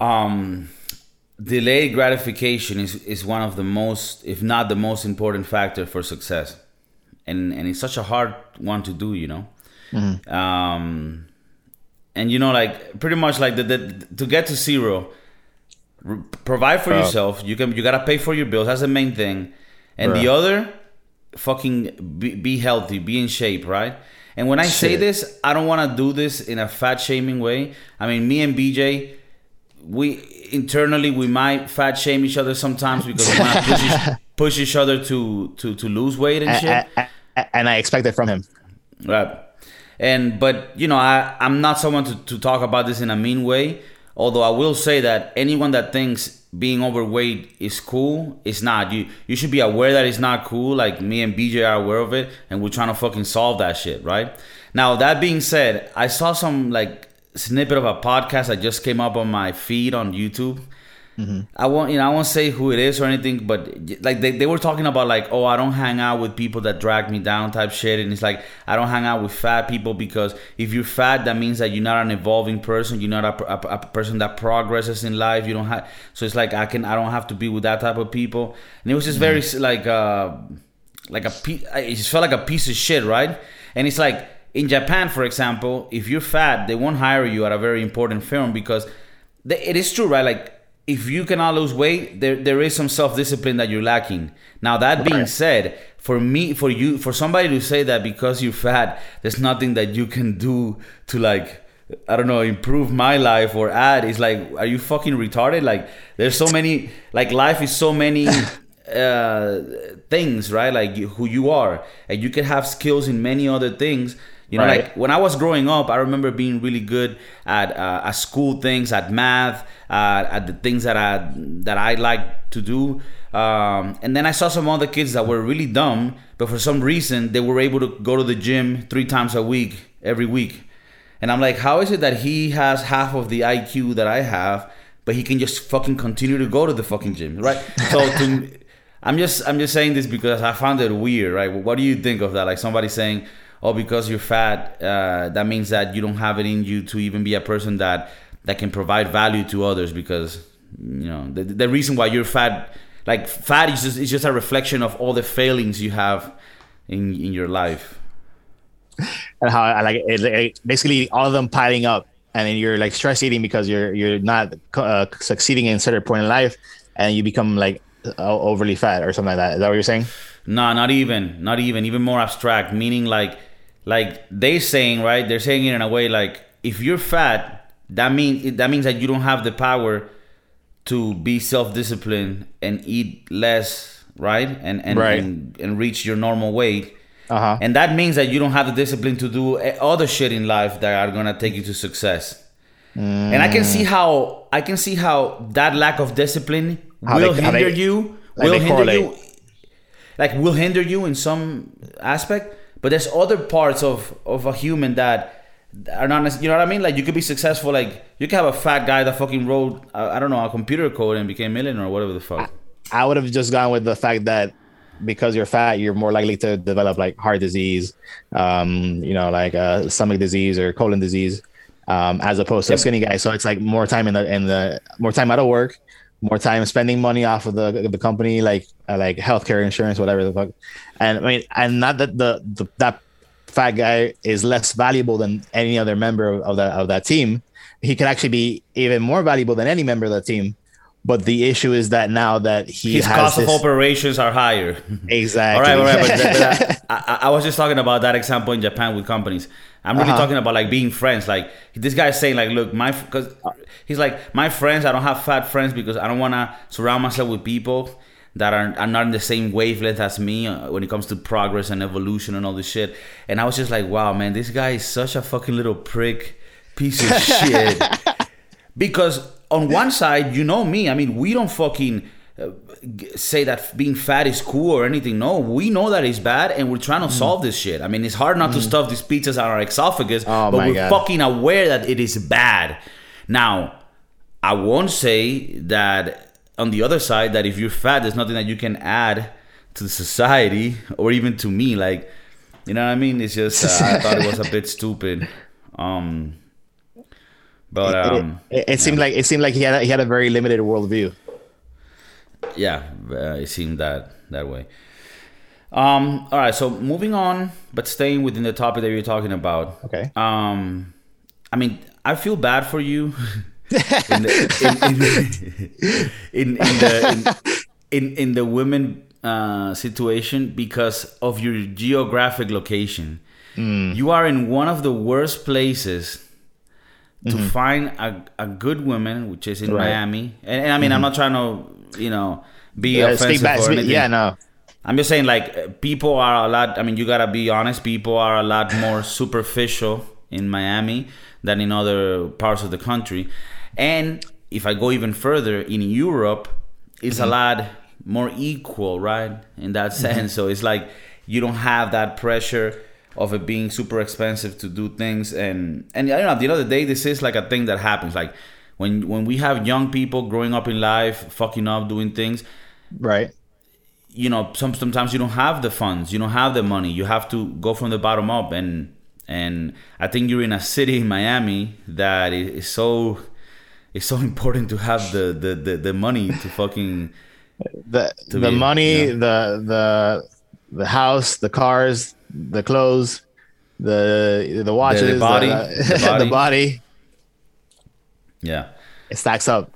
um, delayed gratification is, is one of the most, if not the most important factor for success, and and it's such a hard one to do, you know. Um, and you know, like pretty much like the, the to get to zero, provide for Bro. yourself. You can you gotta pay for your bills. That's the main thing. And the other, fucking be, be healthy, be in shape, right? And when I say this, I don't want to do this in a fat shaming way. I mean, me and BJ, we internally we might fat shame each other sometimes because we push, each, push each other to to to lose weight and shit. A- a- and I expect it from him. Right. And but you know, I I'm not someone to, to talk about this in a mean way. Although I will say that anyone that thinks being overweight is cool, it's not. You you should be aware that it's not cool. Like me and BJ are aware of it, and we're trying to fucking solve that shit, right? Now that being said, I saw some like snippet of a podcast that just came up on my feed on YouTube. I won't, you know, I won't say who it is or anything, but like they, they were talking about like, oh, I don't hang out with people that drag me down type shit, and it's like I don't hang out with fat people because if you're fat, that means that you're not an evolving person, you're not a, a, a person that progresses in life. You don't have, so it's like I can, I don't have to be with that type of people, and it was just very like, uh, like a, pe- it just felt like a piece of shit, right? And it's like in Japan, for example, if you're fat, they won't hire you at a very important firm because they, it is true, right? Like if you cannot lose weight, there there is some self discipline that you're lacking. Now that being said, for me, for you, for somebody to say that because you're fat, there's nothing that you can do to like I don't know, improve my life or add is like, are you fucking retarded? Like, there's so many, like, life is so many uh, things, right? Like, you, who you are. And you can have skills in many other things. You know, Right. like when I was growing up, I remember being really good at uh, at school things, at math, uh, at the things that I that I like to do. Um, and then I saw some other kids that were really dumb, but for some reason they were able to go to the gym three times a week, every week. And I'm like, how is it that he has half of the IQ that I have, but he can just fucking continue to go to the fucking gym, right? So to, I'm just I'm just saying this because I found it weird, right? What do you think of that? Like somebody saying, "Oh, because you're fat, uh, that means that you don't have it in you to even be a person that that can provide value to others." Because you know the, the reason why you're fat, like fat, is just is just a reflection of all the failings you have in in your life. and how I like it, it, basically all of them piling up, and then you're like stress eating because you're you're not uh, succeeding in a certain point in life, and you become like overly fat or something like that. Is that what you're saying? No, not even, not even, even more abstract. Meaning, like, like they saying, right? They're saying it in a way like, if you're fat, that means that means that you don't have the power to be self-disciplined and eat less, right? And and Right. and, and reach your normal weight. Uh huh. And that means that you don't have the discipline to do eh, other shit in life that are gonna take you to success. And I can see how I can see how that lack of discipline How will they- hinder they- you. Will hinder correlate. you. Like will hinder you in some aspect, but there's other parts of of a human that are not. nec- You know what I mean? Like you could be successful. Like you could have a fat guy that fucking wrote uh, I don't know a computer code and became millionaire or whatever the fuck. I would have just gone with the fact that because you're fat, you're more likely to develop like heart disease, um, you know, like uh, stomach disease or colon disease, um, as opposed to a Yep. skinny guy. So it's like more time in the in the more time out of work, more time spending money off of the the company, like uh, like healthcare insurance, whatever the fuck. And I mean, and not that the, the that fat guy is less valuable than any other member of, of that of that team. He could actually be even more valuable than any member of that team. But the issue is that now that he His has cost this, of operations are higher. exactly. All right, all right. But, but I, I, I was just talking about that example in Japan with companies. I'm really Uh-huh. talking about like being friends. Like this guy's saying, like, look, my because he's like my friends. I don't have fat friends because I don't want to surround myself with people that are, are not in the same wavelength as me uh, when it comes to progress and evolution and all this shit. And I was just like, wow, man, this guy is such a fucking little prick, piece of shit. Because on one side, you know me. I mean, we don't fucking uh, say that being fat is cool or anything. No, we know that it's bad, and we're trying to Mm. solve this shit. I mean, it's hard not to stuff these pizzas on our esophagus, Oh but we're God. fucking aware that it is bad. Now, I won't say that on the other side that if you're fat, there's nothing that you can add to the society or even to me. Like, you know what I mean? It's just uh, I thought it was a bit stupid. Um, but um, it, it seemed like it seemed like he had a, he had a very limited worldview. Yeah, uh, it seemed that that way. Um, all right, so moving on, but staying within the topic that you're talking about. Okay. Um, I mean, I feel bad for you. in, the, in, in, in, in the in, in, in the women uh, situation because of your geographic location. You are in one of the worst places to find a, a good woman, which is in Right. Miami. And, and I mean, I'm not trying to, you know, be Yeah, offensive back, or anything. yeah, no. I'm just saying, like, uh, people are a lot. I mean, you gotta be honest. People are a lot more superficial in Miami than in other parts of the country. And if I go even further, in Europe, it's a lot more equal, right? In that sense. So it's like you don't have that pressure of it being super expensive to do things. And and I don't know. At the end of the day, this is like a thing that happens. Like when when we have young people growing up in life, fucking up, doing things Right. you know some, sometimes you don't have the funds you don't have the money you have to go from the bottom up and and i think you're in a city in miami that is, so it's so important to have the the the, the money to fucking The To the be- money, yeah. the the the house, the cars, the clothes, the the watches, body, the, the body. the body. Yeah It stacks up.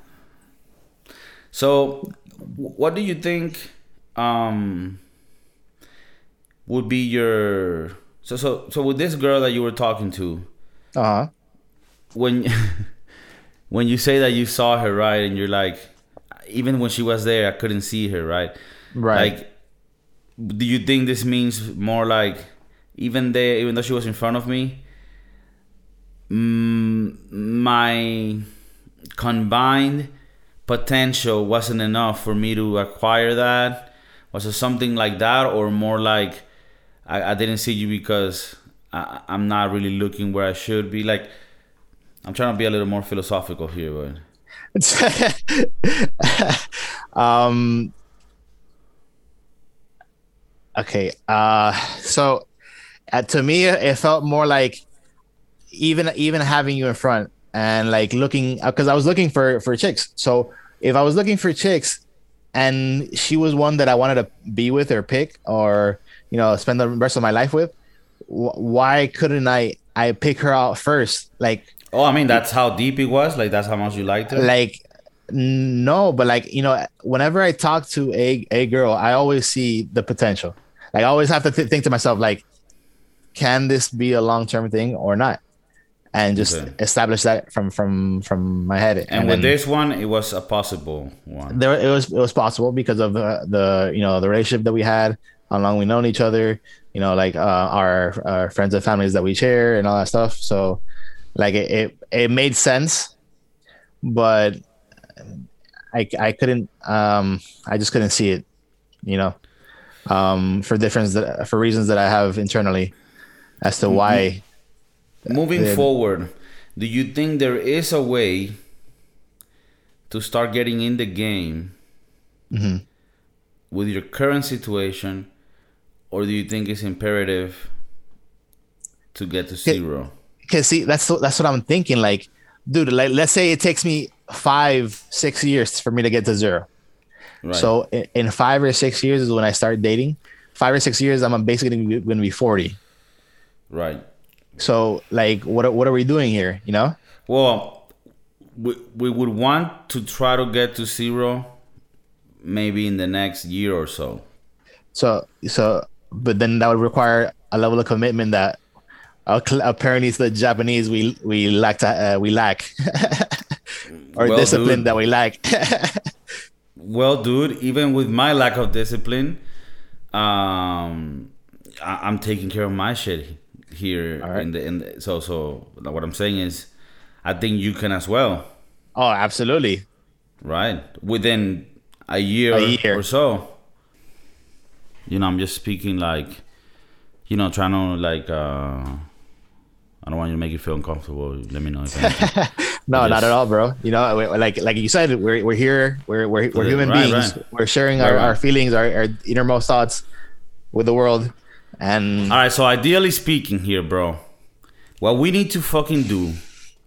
so what do you think um would be your so so so with this girl that you were talking to Uh huh. when when you say that you saw her right, and you're like, even when she was there, I couldn't see her right. Right. Like, do you think this means more like even there, even though she was in front of me, mm, my combined potential wasn't enough for me to acquire that? Was it something like that, or more like I, I didn't see you because I, I'm not really looking where I should be? Like, I'm trying to be a little more philosophical here, but um okay uh so uh, to me it felt more like even even having you in front and like looking uh, because i was looking for for chicks so if i was looking for chicks and she was one that i wanted to be with or pick or you know spend the rest of my life with wh- why couldn't i i pick her out first like oh, I mean that's how deep it was. Like that's how much you liked her. like no but like you know whenever i talk to a a girl i always see the potential like i always have to th- think to myself like can this be a long-term thing or not and just Okay. establish that from from from my head and with then this one, it was a possible one. there it was it was possible because of the, the you know the relationship that we had how long we known each other you know like uh, our, our friends and families that we share and all that stuff so like it it, it made sense but i i couldn't um i just couldn't see it you know um for difference that for reasons that i have internally as to why Moving Yeah. forward, do you think there is a way to start getting in the game Mm-hmm. with your current situation, or do you think it's imperative to get to zero? because see that's that's what i'm thinking like dude like let's say it takes me five six years for me to get to zero Right. So in, in five or six years is when I start dating. Five or six years, I'm basically going to be 40. right. So like, what are- what are we doing here? You know? Well, we, we would want to try to get to zero maybe in the next year or so. So so, but then that would require a level of commitment that uh, apparently the Japanese we we lack to, uh, we lack, or Well, discipline dude. that we lack. Well, dude, even with my lack of discipline, um, I, I'm taking care of my shit here. Right. In the, in the, so, so what I'm saying is, I think you can as well, oh, absolutely. right? Within a year, A year. or so. You know, I'm just speaking like, you know, trying to like. uh I don't want you to make you feel uncomfortable. Let me know if. No, Yes. not at all, bro. You know, like like you said, we're we're here. We're we're, we're human right, beings. right. We're sharing our, our feelings, our, our innermost thoughts with the world, and All right, so ideally speaking here, bro, what we need to fucking do,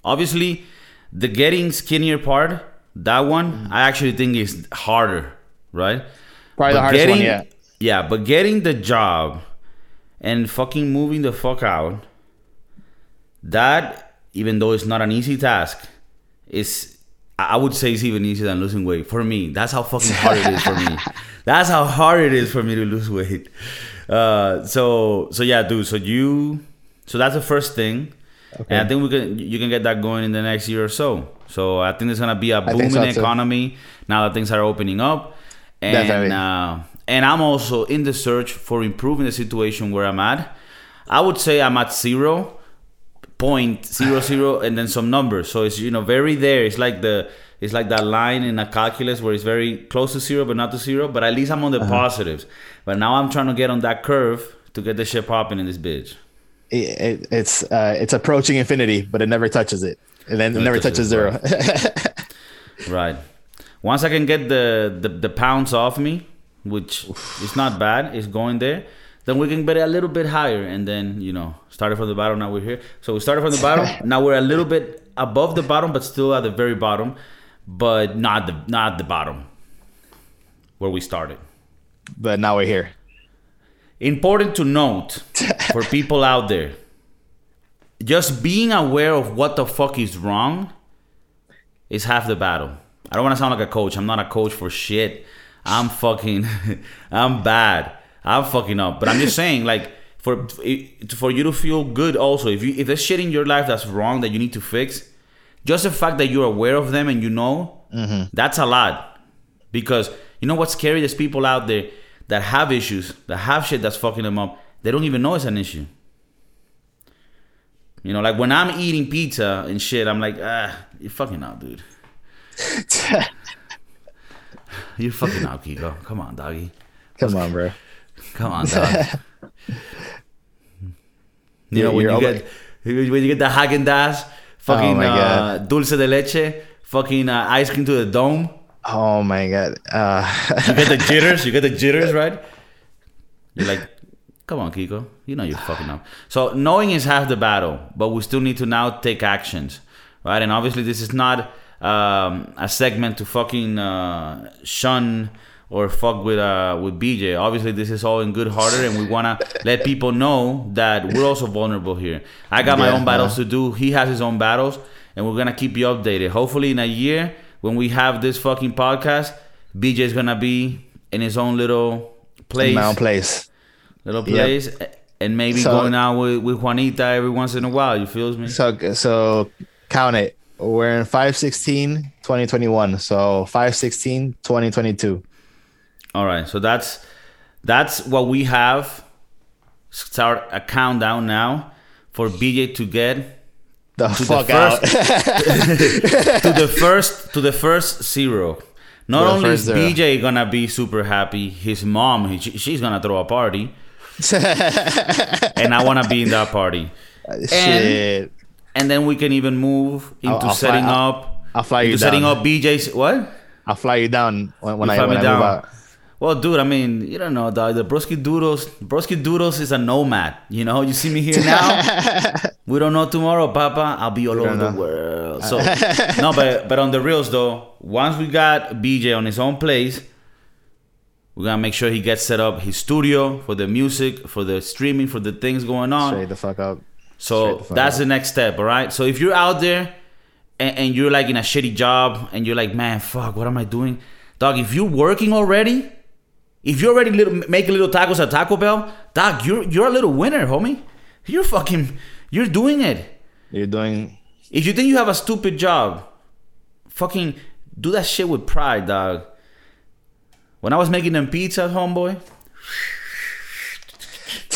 obviously, the getting skinnier part, that one, mm-hmm. I actually think is harder, right? probably the But hardest one. Yeah. Yeah, but getting the job and fucking moving the fuck out, that, even though it's not an easy task, is I I would say it's even easier than losing weight for me. That's how fucking hard it is for me. That's how hard it is for me to lose weight. Uh, so so yeah, dude. So you, so that's the first thing, and I think we can you can get that going in the next year or so. So I think there's gonna be a booming so, economy now that things are opening up, and uh, and I'm also in the search for improving the situation where I'm at. I would say I'm at zero point zero zero and then some numbers. So it's you know very there. It's like the it's like that line in a calculus where it's very close to zero but not to zero. But at least I'm on the Uh-huh. positives. But now I'm trying to get on that curve to get the shit popping in this bitch. It, it, it's uh, it's approaching infinity, but it never touches it, and then it never touches touches zero. Right. Once I can get the the, the pounds off me, which is not bad, it's going there. Then we can bet it a little bit higher, and then you know, started from the bottom. Now we're here. So we started from the bottom. now we're a little bit above the bottom, but still at the very bottom, but not the not the bottom where we started. but now we're here. Important to note for people out there, just being aware of what the fuck is wrong is half the battle. I don't want to sound like a coach. I'm not a coach for shit. I'm fucking, I'm bad. I'm fucking up. But I'm just saying, like, for for you to feel good, also, if you if there's shit in your life that's wrong that you need to fix, just the fact that you're aware of them and you know, that's a lot. Because you know what's scary? There's people out there that have issues, that have shit that's fucking them up. They don't even know it's an issue. You know, like when I'm eating pizza and shit, I'm like, ah, you're fucking out, dude. You're fucking out, Kiko. Come on, doggy. Come on, bro. Come on, dog. you know when you get when you get the Haagen Dazs, fucking my uh, dulce de leche, fucking uh, ice cream to the dome. Oh my god. Uh, You get the jitters. You get the jitters, right? You're like, come on, Kiko. You know you're fucking up. So knowing is half the battle, but we still need to now take actions, right? And obviously, this is not um, a segment to fucking uh, shun or fuck with uh, with BJ. Obviously, this is all in good hearted, and we wanna let people know that we're also vulnerable here. I got my own battles to do. He has his own battles, and we're gonna keep you updated. Hopefully, in a year when we have this fucking podcast, BJ's gonna be in his own little place, in my own place. little Yep. place, and maybe So- going out with, with Juanita every once in a while. You feel me? So so count it. We're in 516 2021. So 516 2022. All right, so that's that's what we have. Start a countdown now for BJ to get The the fuck first- out. to the first to the first zero. Not To the only is zero. BJ gonna be super happy, his mom he, she's gonna throw a party, and I wanna be in that party. Shit. And then we can even move into I'll fly- setting I'll- up. I'll fly you into setting down. up BJ's what? I'll fly you down when, when I fly when me I down. move out. Well, dude, I mean, you don't know, dog. The Broski Doodles, Broski Doodles is a nomad. You know, you see me here now. we don't know tomorrow, Papa. I'll be all over the world. So, no, but but on the reals though, once we got BJ on his own place, we're gonna make sure he gets set up his studio for the music, for the streaming, for the things going on. Straight the fuck up. So the fuck that's up. the next step, all right? So if you're out there and, and you're like in a shitty job and you're like, man, fuck, what am I doing? Dog, if you're working already, if you're already little, making little tacos at Taco Bell, dog, you're you're a little winner, homie. You're fucking, you're doing it. You're doing If you think you have a stupid job, fucking do that shit with pride, dog. When I was making them pizzas, homeboy,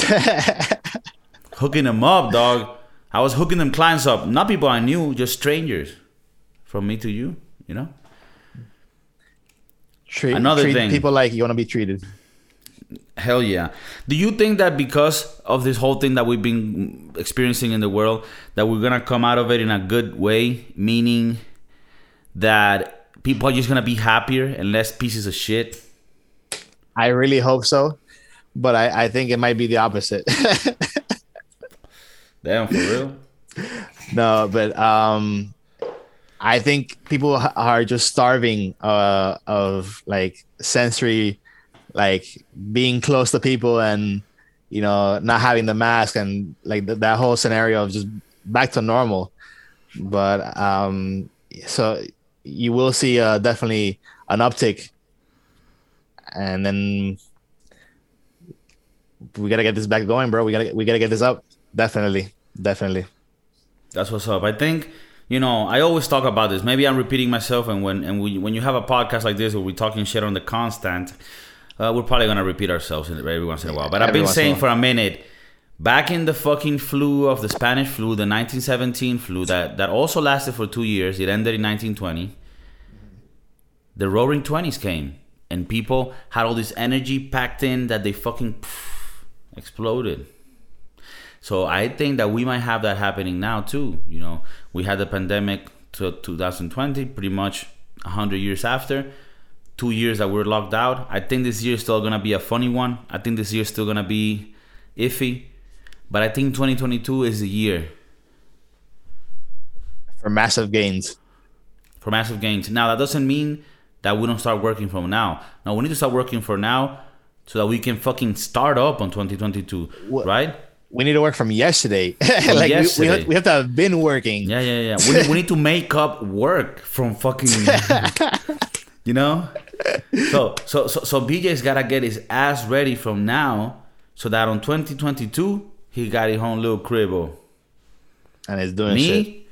hooking them up, dog. I was hooking them clients up, not people I knew, just strangers. From me to you, you know. Treat, Another treat thing. people like you want to be treated. Hell yeah. Do you think that because of this whole thing that we've been experiencing in the world, that we're gonna come out of it in a good way? Meaning that people are just gonna be happier and less pieces of shit. I really hope so, but I, I think it might be the opposite. Damn, for real. no, but um, I think people are just starving uh, of like sensory, like being close to people and you know not having the mask and like th- that whole scenario of just back to normal. But um, so you will see uh, definitely an uptick, and then we gotta get this back going, bro. We gotta we gotta get this up. Definitely, definitely. That's what's up. I think you know I always talk about this. Maybe I'm repeating myself, and when and we, when you have a podcast like this where we're talking shit on the constant, uh, we're probably gonna repeat ourselves in- every once in a while. But I've been once in a saying for a minute, back in the fucking flu of the Spanish flu, the 1917 flu that that also lasted for two years. It ended in 1920. The Roaring Twenties came, and people had all this energy packed in that they fucking exploded. So I think that we might have that happening now too. You know, we had the pandemic to 2020, pretty much 100 years after. Two years that we're locked out. I think this year is still gonna be a funny one. I think this year is still gonna be iffy, but I think 2022 is the year For massive gains. for massive gains. Now that doesn't mean that we don't start working from now. No, we need to start working for now so that we can fucking start up on 2022, What- right? We need to work from yesterday. like We, we, have, we have to have been working. Yeah, yeah, yeah. We need, we need to make up work from fucking, you know. So, so, so, so BJ's gotta get his ass ready from now, so that on 2022 he got his own little cribbo. And it's doing shit. Me,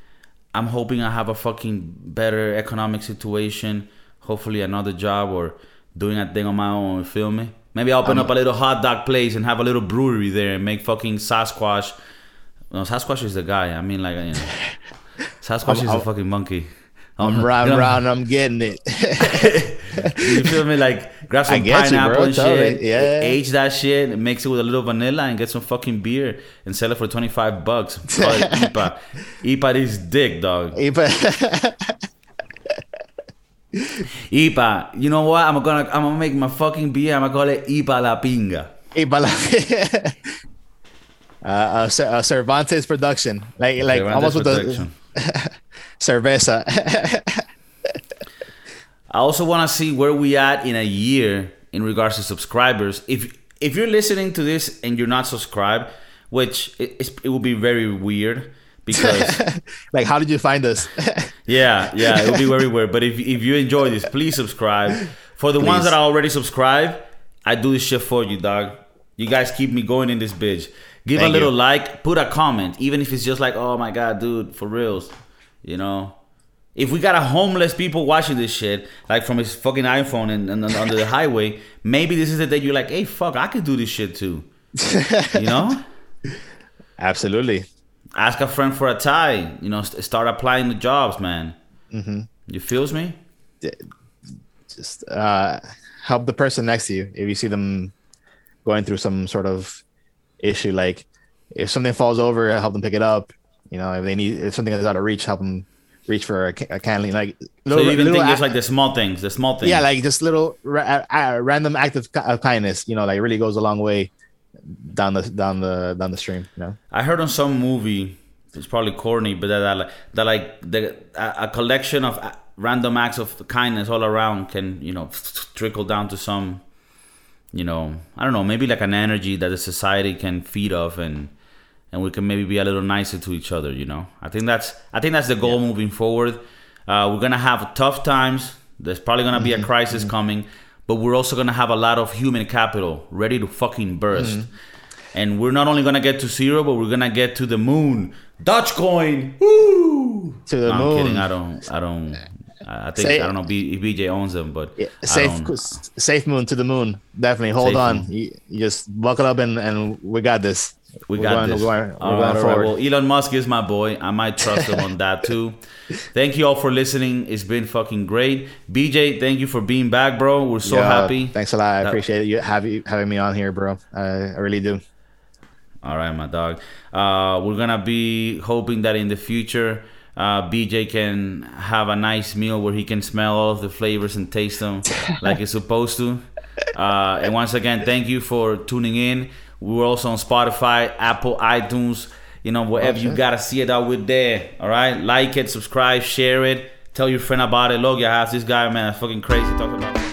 I'm hoping I have a fucking better economic situation. Hopefully, another job or doing a thing on my own. Feel me? Maybe I'll open up a little hot dog place and have a little brewery there and make fucking Sasquatch. No, Sasquatch is the guy. I mean, like, you know, Sasquatch I'm- is a I'm- fucking monkey. I'm Um, round you know, round. I'm getting it. You feel me? Like, grab some get you, pineapple and shit. yeah. Age that shit and mix it with a little vanilla and get some fucking beer and sell it for 25 bucks. Call it IPA. IPA is dick, dog. IPA. You know what? I'm gonna I'm gonna make my fucking beer. I'm gonna call it IPA la pinga. Hey, but like- uh, uh, uh, Cervantes production, like like Cervantes almost with the cerveza. I also want to see where we at in a year in regards to subscribers. If if you're listening to this and you're not subscribed, which it, it will be very weird because like, how did you find us? yeah, yeah, it will be very weird. But if if you enjoy this, please subscribe. For the ones that are already subscribed, I do this shit for you, dog. You guys keep me going in this bitch. Give Thank a little you. like, put a comment, even if it's just like, oh my god, dude, for reals, you know. If we got a homeless people watching this shit, like from his fucking iPhone and, and under the highway, maybe this is the day you're like, hey, fuck, I could do this shit too. You know? Absolutely. Ask a friend for a tie. You know, st- start applying the jobs, man. Mm-hmm. You feels me? Just uh, help the person next to you if you see them going through some sort of issue. Like if something falls over, help them pick it up. You know, if they need if something is out of reach, help them reach for a, a can. Like So little, you even little think it's like the small things, the small things. yeah, like just little ra- uh, random act of, ki- of kindness. You know, like really goes a long way down the down the down the stream. You know. I heard on some movie, it's probably corny, but that that, like- that like the a, a collection of uh, random acts of kindness all around can you know trickle down to some, you know, I don't know, maybe like an energy that the society can feed off and and we can maybe be a little nicer to each other. You know, I think that's I think that's the goal moving forward. Uh, we're gonna have tough times. There's probably gonna be a mm-hmm. crisis mm-hmm. coming, but we're also gonna have a lot of human capital ready to fucking burst. Mm-hmm. And we're not only gonna get to zero, but we're gonna get to the moon. Dogecoin, woo! To the No, I'm moon. kidding. I don't. I don't. I think Say- I don't know B- if BJ owns them, but Yeah, safe safe moon to the moon. Definitely hold Safe on. You, you just buckle up and and we got this. We We're got going- this. We're going, we're going right, all right. forward. Well, Elon Musk is my boy. I might trust him on that too. Thank you all for listening. It's been fucking great. BJ, thank you for being back, bro. We're so Yo, happy. Thanks a lot. I That- appreciate you having having me on here, bro. I, I really do. All right, my dog. Uh, we're gonna be hoping that in the future, uh, BJ can have a nice meal where he can smell all of the flavors and taste them like it's supposed to. Uh, and once again, thank you for tuning in. We're also on Spotify, Apple, iTunes. You know, wherever you gotta see it out, we're there. All right, like it, subscribe, share it, tell your friend about it. Look, your house, this guy, man, that's fucking crazy. Talk about.